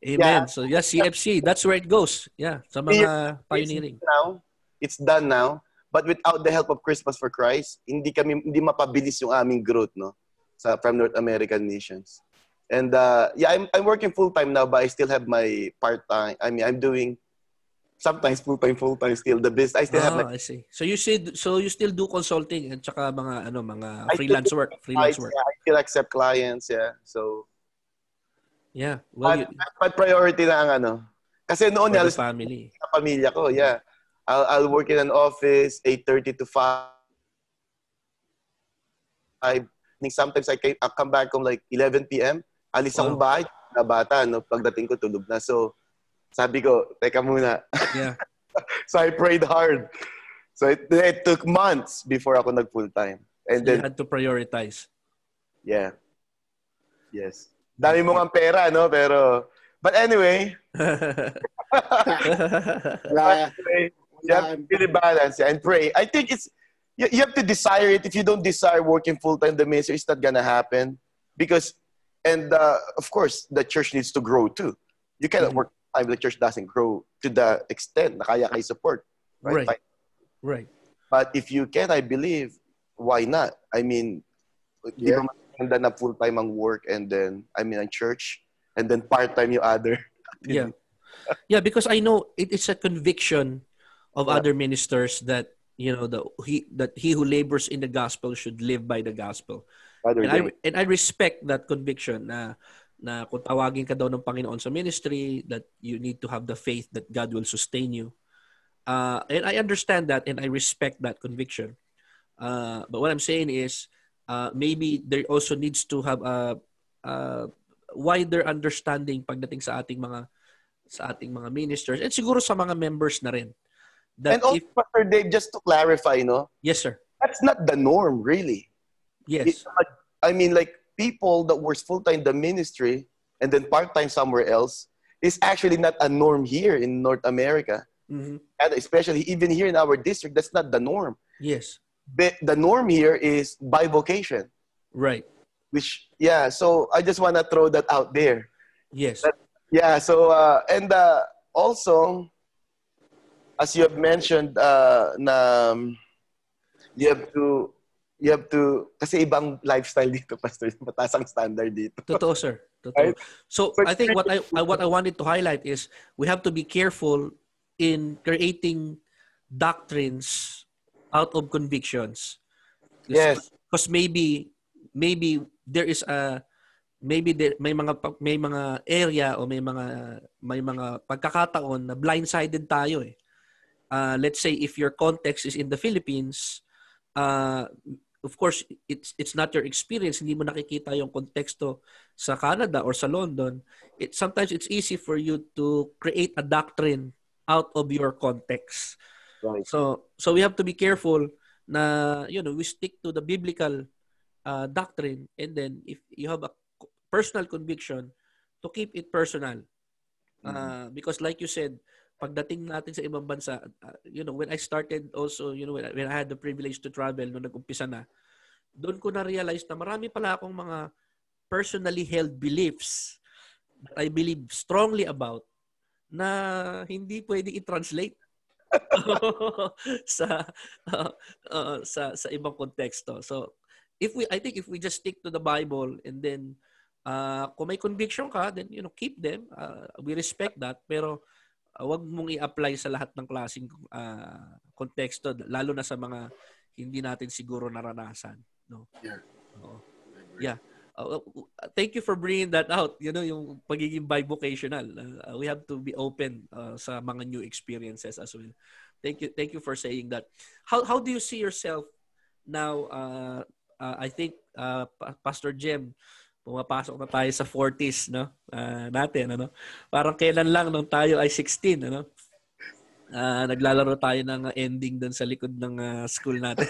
Amen. Yeah. So yeah, CFC, that's where it goes. Yeah, sa mga pioneering. Now, it's done now. But without the help of Christmas for Christ, hindi kami hindi mapabilis yung aming growth, no? Sa from North American nations. And uh, yeah, I'm I'm working full time now, but I still have my part time. I mean, I'm doing sometimes full time full time still the best I still oh, have my, I see so you said so you still do consulting and saka mga ano mga freelance work freelance work yeah, I still accept clients yeah so yeah well but, you, but priority na ang ano kasi noon the family sa pamilya ko yeah I'll, I'll work in an office 8.30 to 5. I think sometimes I can, I'll come back home like 11 p.m. Alis wow. akong bahay, na bata, no? pagdating ko tulog na. So, sabi ko, teka muna. Yeah. so I prayed hard. So it, it took months before ako nag full time. And so then, you had to prioritize. Yeah. Yes. Dami mo ng pera, no? Pero, but anyway. anyway you have to really balance and pray. I think it's, you, you have to desire it. If you don't desire working full time the ministry, is not gonna happen. Because, and uh, of course, the church needs to grow too. You cannot mm-hmm. work time the church doesn't grow to the extent na kaya kay support. Right? Right. right. But if you can, I believe, why not? I mean, yeah. di ba na full-time ang work and then, I mean, ang church and then part-time yung other. yeah. yeah, because I know it is a conviction of yeah. other ministers that you know the he that he who labors in the gospel should live by the gospel. and I and I respect that conviction na na kung tawagin ka daw ng Panginoon sa ministry that you need to have the faith that God will sustain you. Uh, and I understand that and I respect that conviction. Uh, but what I'm saying is uh, maybe there also needs to have a, a wider understanding pagdating sa ating mga sa ating mga ministers and siguro sa mga members na rin. That and also, if, Pastor Dave, just to clarify, no? Yes, sir. That's not the norm, really. Yes. It, I mean, like, people that works full-time the ministry and then part-time somewhere else is actually not a norm here in North America. Mm-hmm. And especially even here in our district, that's not the norm. Yes. But the norm here is by vocation. Right. Which, yeah, so I just want to throw that out there. Yes. That, yeah, so, uh, and uh, also, as you have mentioned, uh, na, um, you have to you have to, kasi ibang lifestyle dito, Pastor. Mataas ang standard dito. Totoo, sir. Totoo. Right? So, I think what I, what I wanted to highlight is we have to be careful in creating doctrines out of convictions. Yes. Because maybe, maybe there is a, maybe there, may mga may mga area o may mga may mga pagkakataon na blindsided tayo eh. Uh, let's say if your context is in the Philippines, uh, of course, it's it's not your experience. Hindi mo nakikita yung konteksto sa Canada or sa London. It sometimes it's easy for you to create a doctrine out of your context. Right. So so we have to be careful na you know we stick to the biblical uh, doctrine and then if you have a personal conviction to keep it personal. Uh, mm-hmm. because like you said, pagdating natin sa ibang bansa, uh, you know, when I started also, you know, when when I had the privilege to travel nung nag-umpisa na, doon ko na-realize na marami pala akong mga personally held beliefs that I believe strongly about na hindi pwede i-translate sa uh, uh, sa sa ibang konteksto. So, if we I think if we just stick to the Bible and then uh, kung may conviction ka, then you know, keep them. Uh, we respect that, pero wag mong i-apply sa lahat ng klaseng uh, konteksto lalo na sa mga hindi natin siguro naranasan no? Yeah. Oo. yeah. Uh, thank you for bringing that out you know yung pagiging bivocational. Uh, we have to be open uh, sa mga new experiences as well. Thank you thank you for saying that. How how do you see yourself now uh, uh, I think uh, Pastor Jem pumapasok na tayo sa 40s no? Uh, natin ano? Parang kailan lang nung tayo ay 16 ano? Uh, naglalaro tayo ng ending doon sa likod ng uh, school natin.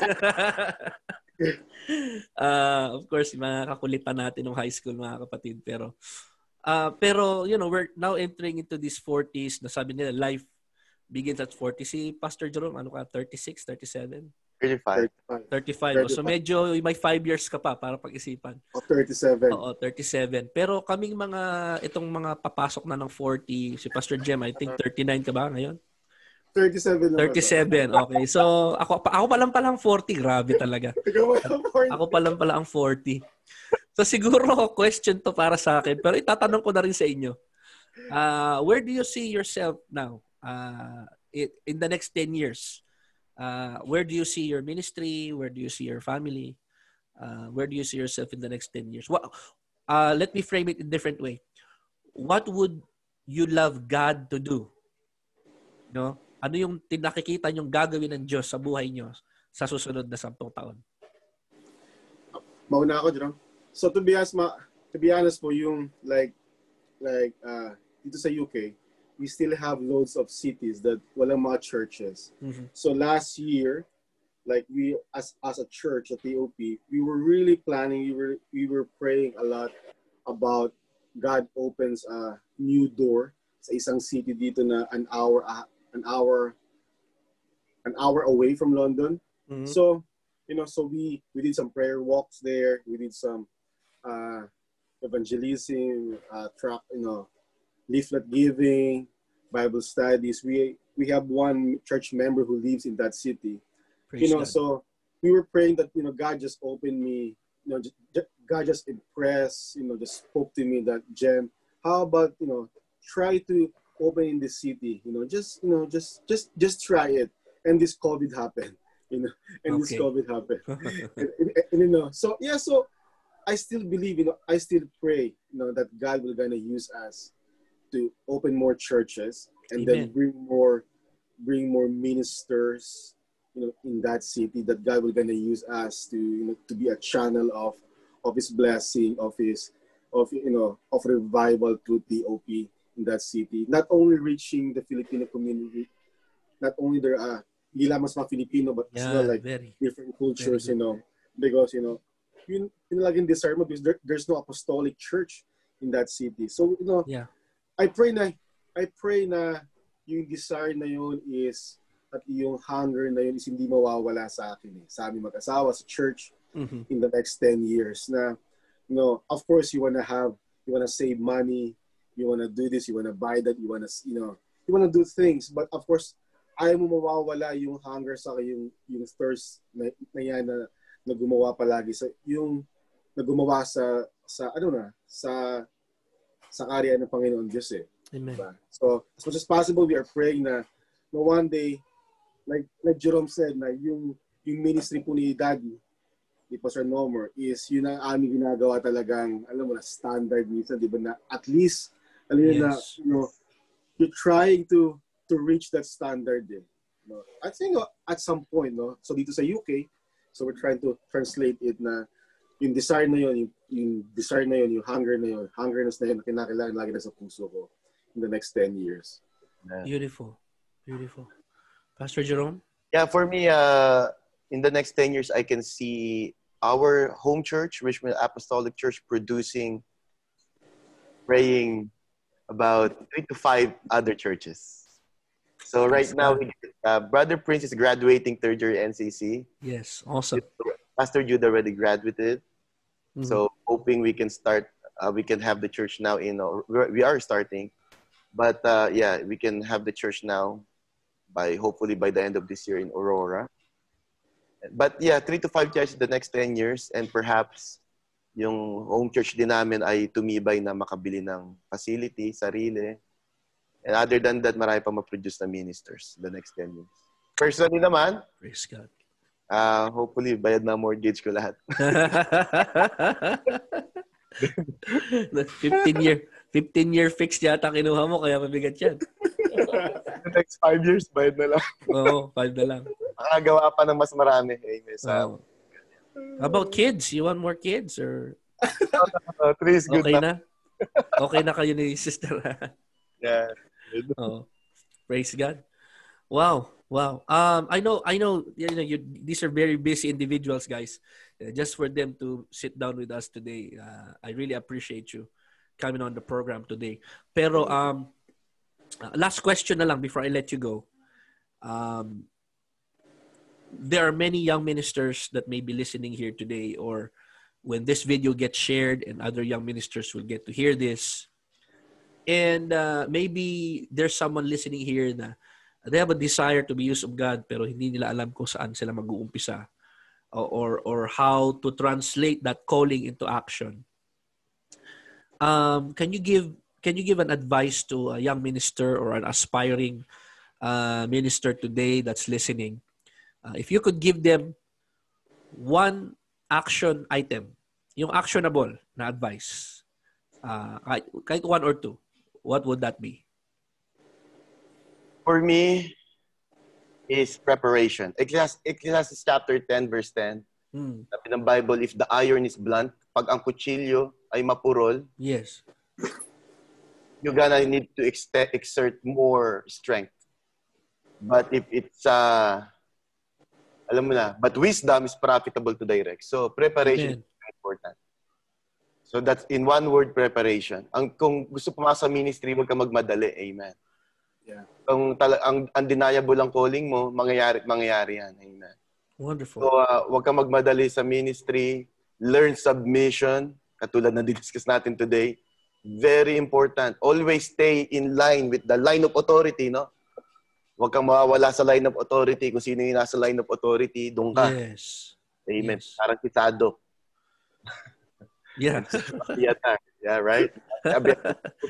Uh, of course mga kakulitan natin ng high school mga kapatid pero uh, pero you know we're now entering into these 40s na sabi nila life begins at 40 si Pastor Jerome ano ka 36 37 35. 35. 35. So medyo may 5 years ka pa para pag-isipan. O 37. Oo, 37. Pero kaming mga, itong mga papasok na ng 40, si Pastor Jem, I think 39 ka ba ngayon? 37 37, okay. So, ako, ako pa lang palang 40. Grabe talaga. ako pa lang pala ang 40. So, siguro, question to para sa akin. Pero itatanong ko na rin sa inyo. Uh, where do you see yourself now? Uh, in the next 10 years? Uh, where do you see your ministry? Where do you see your family? Uh, where do you see yourself in the next 10 years? What, uh, let me frame it in a different way. What would you love God to do? No? Ano yung tinakikita nyong gagawin ng Diyos sa buhay nyo sa susunod na sampung taon? Mauna ako, Jerome. So to be honest, ma, to be honest po, yung like, like, uh, dito sa UK, we still have loads of cities that walang mga churches. Mm-hmm. So last year, like we as as a church at TOP, we were really planning. We were we were praying a lot about God opens a new door sa isang city dito na an hour uh, an hour an hour away from London. Mm-hmm. So you know, so we we did some prayer walks there. We did some uh, evangelism, uh, track, you know, leaflet giving, Bible studies. We we have one church member who lives in that city. Praise you know, God. so we were praying that you know God just opened me. You know, just, God just impressed. You know, just spoke to me that Jem, how about you know try to open in the city. You know, just you know just just just try it. And this COVID happened. You know, and okay. this COVID happened. and, and, and, you know, so yeah, so I still believe. You know, I still pray. You know that God will gonna use us to open more churches and Amen. then bring more bring more ministers you know in that city that God will gonna use us to you know to be a channel of of his blessing of his of you know of revival to TOP in that city. Not only reaching the Filipino community not only there are lamang mga Filipino but yeah, well, like very, different cultures you know because you know yun, yun laging desire mo because there, there's no apostolic church in that city. So you know yeah I pray na I pray na yung desire na yun is at yung hunger na yun is hindi mawawala sa akin eh. Sa aming mag-asawa, sa church, mm-hmm. in the next 10 years na, you know, of course you wanna have, you wanna save money, you wanna do this, you wanna buy that, you wanna, you know, you wanna do things. But of course, ayaw mo mawawala yung hunger sa yung, yung thirst na, na yan na, na gumawa palagi sa, yung na gumawa sa, sa, ano na, sa, sa karya ng Panginoon Diyos eh. Amen. Diba? So, as much as possible, we are praying na, na one day, like, like Jerome said, na yung, yung ministry po ni Daddy, ni Pastor Nomer, is yun ang aming ginagawa talagang, alam mo na, standard minsan, di ba, na at least, alam yes. na, you know, you're trying to to reach that standard din. No? I think uh, at some point, no? So dito sa UK, so we're trying to translate it na yung desire na yun, yung, yung desire na yun, yung hunger na yun, hungerness na yun na kinakailangan lagi na sa puso ko in the next 10 years. Yeah. Beautiful. Beautiful. Pastor Jerome? Yeah, for me, uh, in the next 10 years, I can see our home church, Richmond Apostolic Church, producing, praying about three to five other churches. So right now, uh, Brother Prince is graduating third year NCC. Yes, awesome. Pastor Jude already graduated. Mm-hmm. So hoping we can start, uh, we can have the church now in, uh, we are starting, but uh, yeah, we can have the church now by hopefully by the end of this year in Aurora. But yeah, three to five churches the next 10 years and perhaps yung home church din namin ay tumibay na makabili ng facility, sarili. And other than that, marami pa ma-produce na ministers the next 10 years. Personally naman, Praise God. Uh, hopefully, bayad na mortgage ko lahat. 15 year 15 year fixed yata kinuha mo kaya mabigat yan. The next 5 years, bayad na lang. Oo, 5 na lang. Makagawa pa ng mas marami. Eh, sa... Oh. How about kids? You want more kids? Or... three is good okay na. na? okay na kayo ni sister. yeah. Oh. Praise God. Wow. Wow. Um, I know. I know. You know. You, these are very busy individuals, guys. Uh, just for them to sit down with us today, uh, I really appreciate you coming on the program today. Pero um, last question na lang before I let you go. Um, there are many young ministers that may be listening here today, or when this video gets shared, and other young ministers will get to hear this. And uh, maybe there's someone listening here na they have a desire to be used of God pero hindi nila alam kung saan sila mag-uumpisa or, or, how to translate that calling into action. Um, can you give can you give an advice to a young minister or an aspiring uh, minister today that's listening? Uh, if you could give them one action item, yung actionable na advice, uh, kahit one or two, what would that be? For me, is preparation. Ecclesiastes, Ecclesiastes chapter 10 verse 10. Mm. Sabi ng Bible, if the iron is blunt, pag ang kutsilyo ay mapurol, Yes. you're gonna need to ex- exert more strength. But if it's, uh, alam mo na, but wisdom is profitable to direct. So preparation Amen. is very important. So that's in one word, preparation. Ang kung gusto pumasok sa ministry, huwag ka magmadali. Amen. Yeah. Kung tala, ang undeniable ang calling mo, mangyayari mangyayari yan. Amen. Wonderful. So, uh, huwag kang magmadali sa ministry. Learn submission, katulad na discuss natin today. Very important. Always stay in line with the line of authority, no? Huwag kang mawawala sa line of authority. Kung sino yung nasa line of authority, doon ka. yes. Amen. Yes. Parang. Yeah. yeah, yeah, right? Sabi,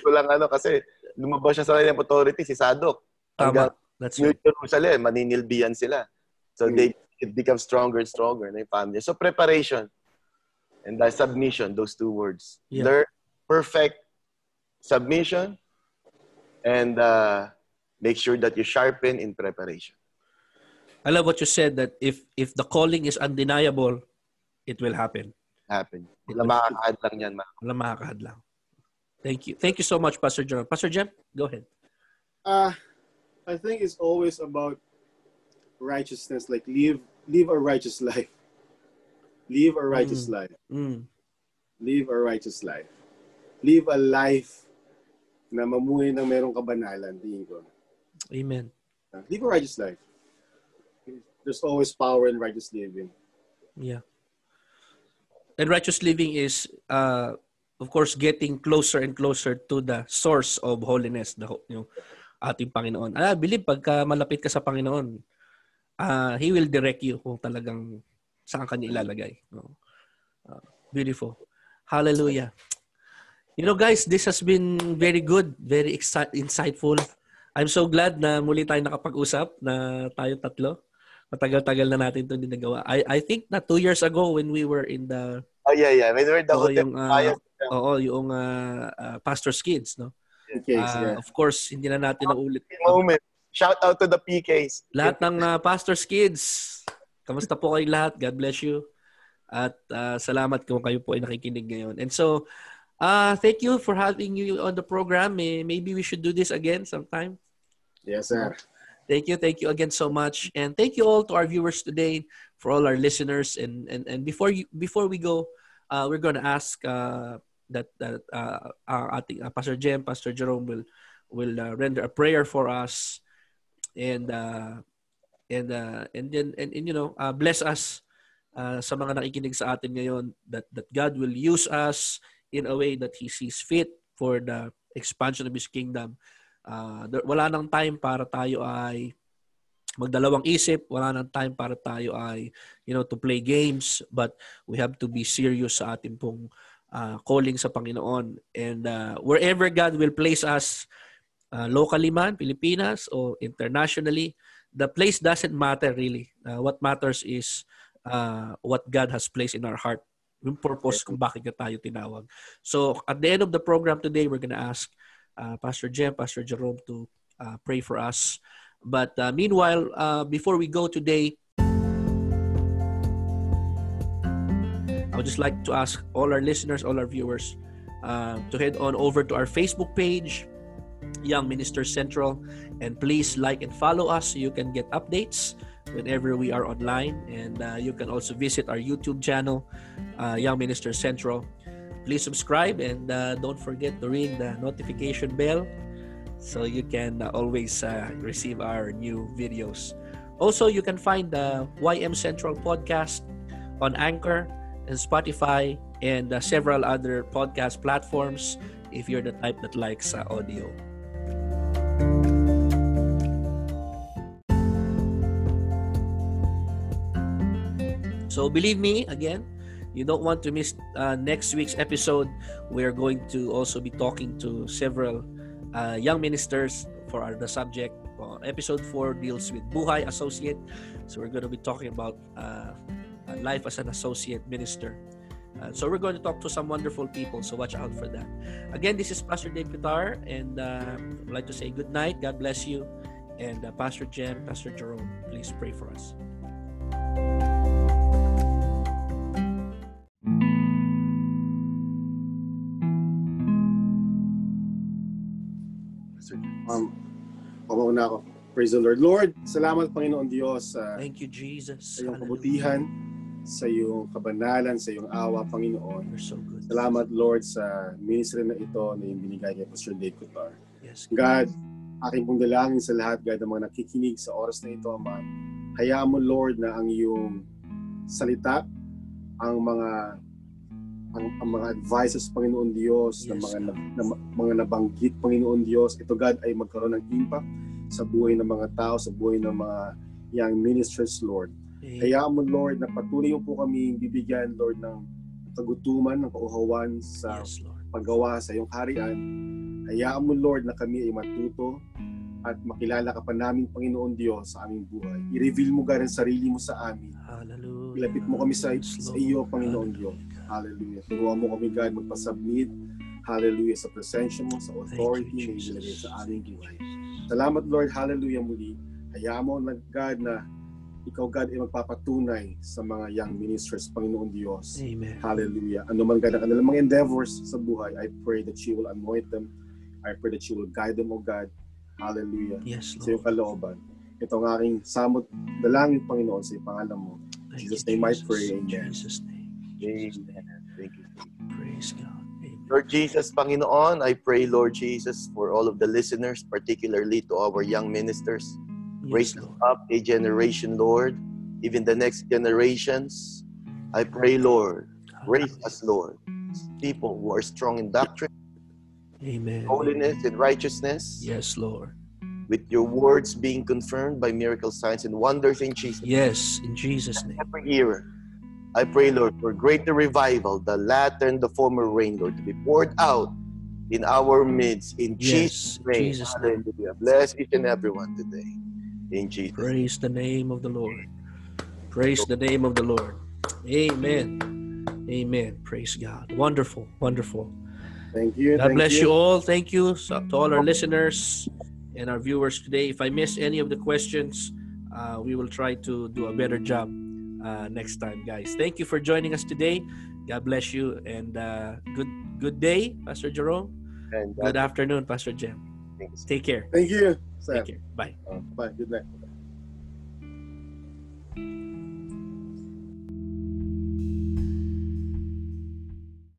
ko lang ano kasi lumabas siya sa of authority, si Sadok. Tama. That's New right. Jerusalem, maninilbihan sila. So Mm. they it becomes stronger and stronger na yung family. So preparation and the submission, those two words. Yeah. Learn perfect submission and uh, make sure that you sharpen in preparation. I love what you said that if if the calling is undeniable, it will happen. Happen. Wala makakahad lang yan. ma. Wala makakahadlang. Thank you. Thank you so much, Pastor Jerome. Pastor Jem, go ahead. Uh, I think it's always about righteousness. Like live live a righteous life. Live a righteous Mm. life. Mm. Live a righteous life. Live a life na mamuhay ng merong kabanalan, tingin ko. Amen. Uh, Live a righteous life. There's always power in righteous living. Yeah. And righteous living is, uh, of course, getting closer and closer to the source of holiness, the yung ating Panginoon. Ah, I believe pagka malapit ka sa Panginoon, ah, He will direct you kung talagang saan ka niya ilalagay. No? Ah, beautiful. Hallelujah. You know, guys, this has been very good, very exci- insightful. I'm so glad na muli tayo nakapag-usap na tayo tatlo. Matagal-tagal na natin ito dinagawa. I, I think na two years ago when we were in the, Oh, yeah, yeah. When we're the hotel yung, ah, bias, oo, yung uh, uh, Pastor's Kids, no? Okay, Ah, yeah. Of course, hindi na natin naulit. moment. Shout out to the PKs. Lahat ng uh, Pastor's Kids, kamusta po kayong lahat? God bless you. At uh, salamat kung kayo po ay nakikinig ngayon. And so, uh, thank you for having you on the program. May, maybe we should do this again sometime. Yes, sir. Thank you, thank you again so much, and thank you all to our viewers today, for all our listeners. And and and before you before we go, uh, we're gonna ask uh, that that uh, our uh, Pastor Jem, Pastor Jerome will will uh, render a prayer for us, and uh, and uh, and then and, and you know uh, bless us uh, sa mga nakikinig sa atin ngayon that that God will use us in a way that He sees fit for the expansion of His kingdom. Uh, wala nang time para tayo ay magdalawang isip, wala nang time para tayo ay you know to play games, but we have to be serious sa ating pong uh, calling sa Panginoon. And uh, wherever God will place us uh, locally man, Pilipinas or internationally, the place doesn't matter really. Uh, what matters is uh, what God has placed in our heart. Yung purpose kung bakit ka tayo tinawag. So at the end of the program today, we're gonna ask uh, Pastor Jem, Pastor Jerome to uh, pray for us. But uh, meanwhile, uh, before we go today, I would just like to ask all our listeners, all our viewers, uh, to head on over to our Facebook page, Young Minister Central, and please like and follow us so you can get updates whenever we are online. And uh, you can also visit our YouTube channel, uh, Young Minister Central. Please subscribe and uh, don't forget to ring the notification bell so you can uh, always uh, receive our new videos. Also, you can find the YM Central podcast on Anchor and Spotify and uh, several other podcast platforms if you're the type that likes uh, audio. So believe me, again, you don't want to miss uh, next week's episode. We're going to also be talking to several uh, young ministers for our, the subject. Uh, episode 4 deals with Buhay Associate. So we're going to be talking about uh, uh, life as an associate minister. Uh, so we're going to talk to some wonderful people. So watch out for that. Again, this is Pastor Dave Pitar, and I'd like to say good night. God bless you, And Pastor Jem, Pastor Jerome, please pray for us. Um, Pamauna ako. Praise the Lord. Lord, salamat Panginoon Diyos sa Thank you, Jesus. sa iyong kabutihan, sa iyong kabanalan, sa iyong awa, Panginoon. You're so good. Salamat, Lord, sa ministry na ito na yung binigay kay Pastor Dave Coutar. Yes, God, aking pong dalangin sa lahat, God, ng mga nakikinig sa oras na ito, Ama. Hayaan mo, Lord, na ang iyong salita, ang mga ang, ang mga advices, Panginoon Diyos, Yes, ng mga, na, na, mga nabanggit, Panginoon Diyos, ito, God, ay magkaroon ng impact sa buhay ng mga tao, sa buhay ng mga young ministers, Lord. Amen. Hayaan mo, Lord, na patuloy po kami bibigyan, Lord, ng kagutuman, ng kauhawan sa Yes, Lord. paggawa sa iyong kaharian. Hayaan mo, Lord, na kami ay matuto at makilala ka pa namin, Panginoon Diyos, sa aming buhay. I-reveal mo, God, ang sarili mo sa amin. Hallelujah. Ilapit mo kami sa- sa iyo, Panginoon Hallelujah. Diyos. Hallelujah. Turuan mo kami, God, magpasubmit. Hallelujah. Sa presensya mo, sa authority you, na ilagay Jesus. sa aming buhay. Salamat, Lord. Hallelujah muli. Hayaan mo, na, God, na ikaw, God, ay magpapatunay sa mga young ministers, Panginoon Diyos. Amen. Hallelujah. Ano man God ang kanilang mga endeavors sa buhay, I pray that you will anoint them. I pray that you will guide them, O God. Hallelujah. Yes, Sa iyong Lord. kalooban. Ito ang aking samot, dalangin, Panginoon, sa pangalan mo. Jesus' name I pray. In Amen. Jesus' name. Jesus' name. Amen. Thank you. Praise God. Amen. Lord Jesus, Panginoon, I pray, Lord Jesus, for all of the listeners, particularly to our young ministers. Raise Yes, them Lord. up a generation, Lord, even the next generations. I pray, Lord, raise us, Lord, people who are strong in doctrine, Amen. holiness, and righteousness, Yes, Lord. with your words being confirmed by miracle signs and wonders in Jesus. Yes, in Jesus' name. Every year, I pray, Lord, for greater revival, the latter and the former rain, Lord, to be poured out in our midst. In Jesus' name. Jesus' name. Hallelujah. Bless each and everyone today. In Jesus' name. Praise the name of the Lord. Praise the name of the Lord. Amen. Amen. Praise God. Wonderful. Wonderful. Thank you. God thank bless you all. Thank you so- to all our listeners and our viewers today. If I miss any of the questions, uh, we will try to do a better job uh, next time, guys. Thank you for joining us today. God bless you and uh, good good day, Pastor Jerome. And Good afternoon, Pastor Jem. bless you. Take care. Thank you. Sam. Take care. Bye. Bye. Good night.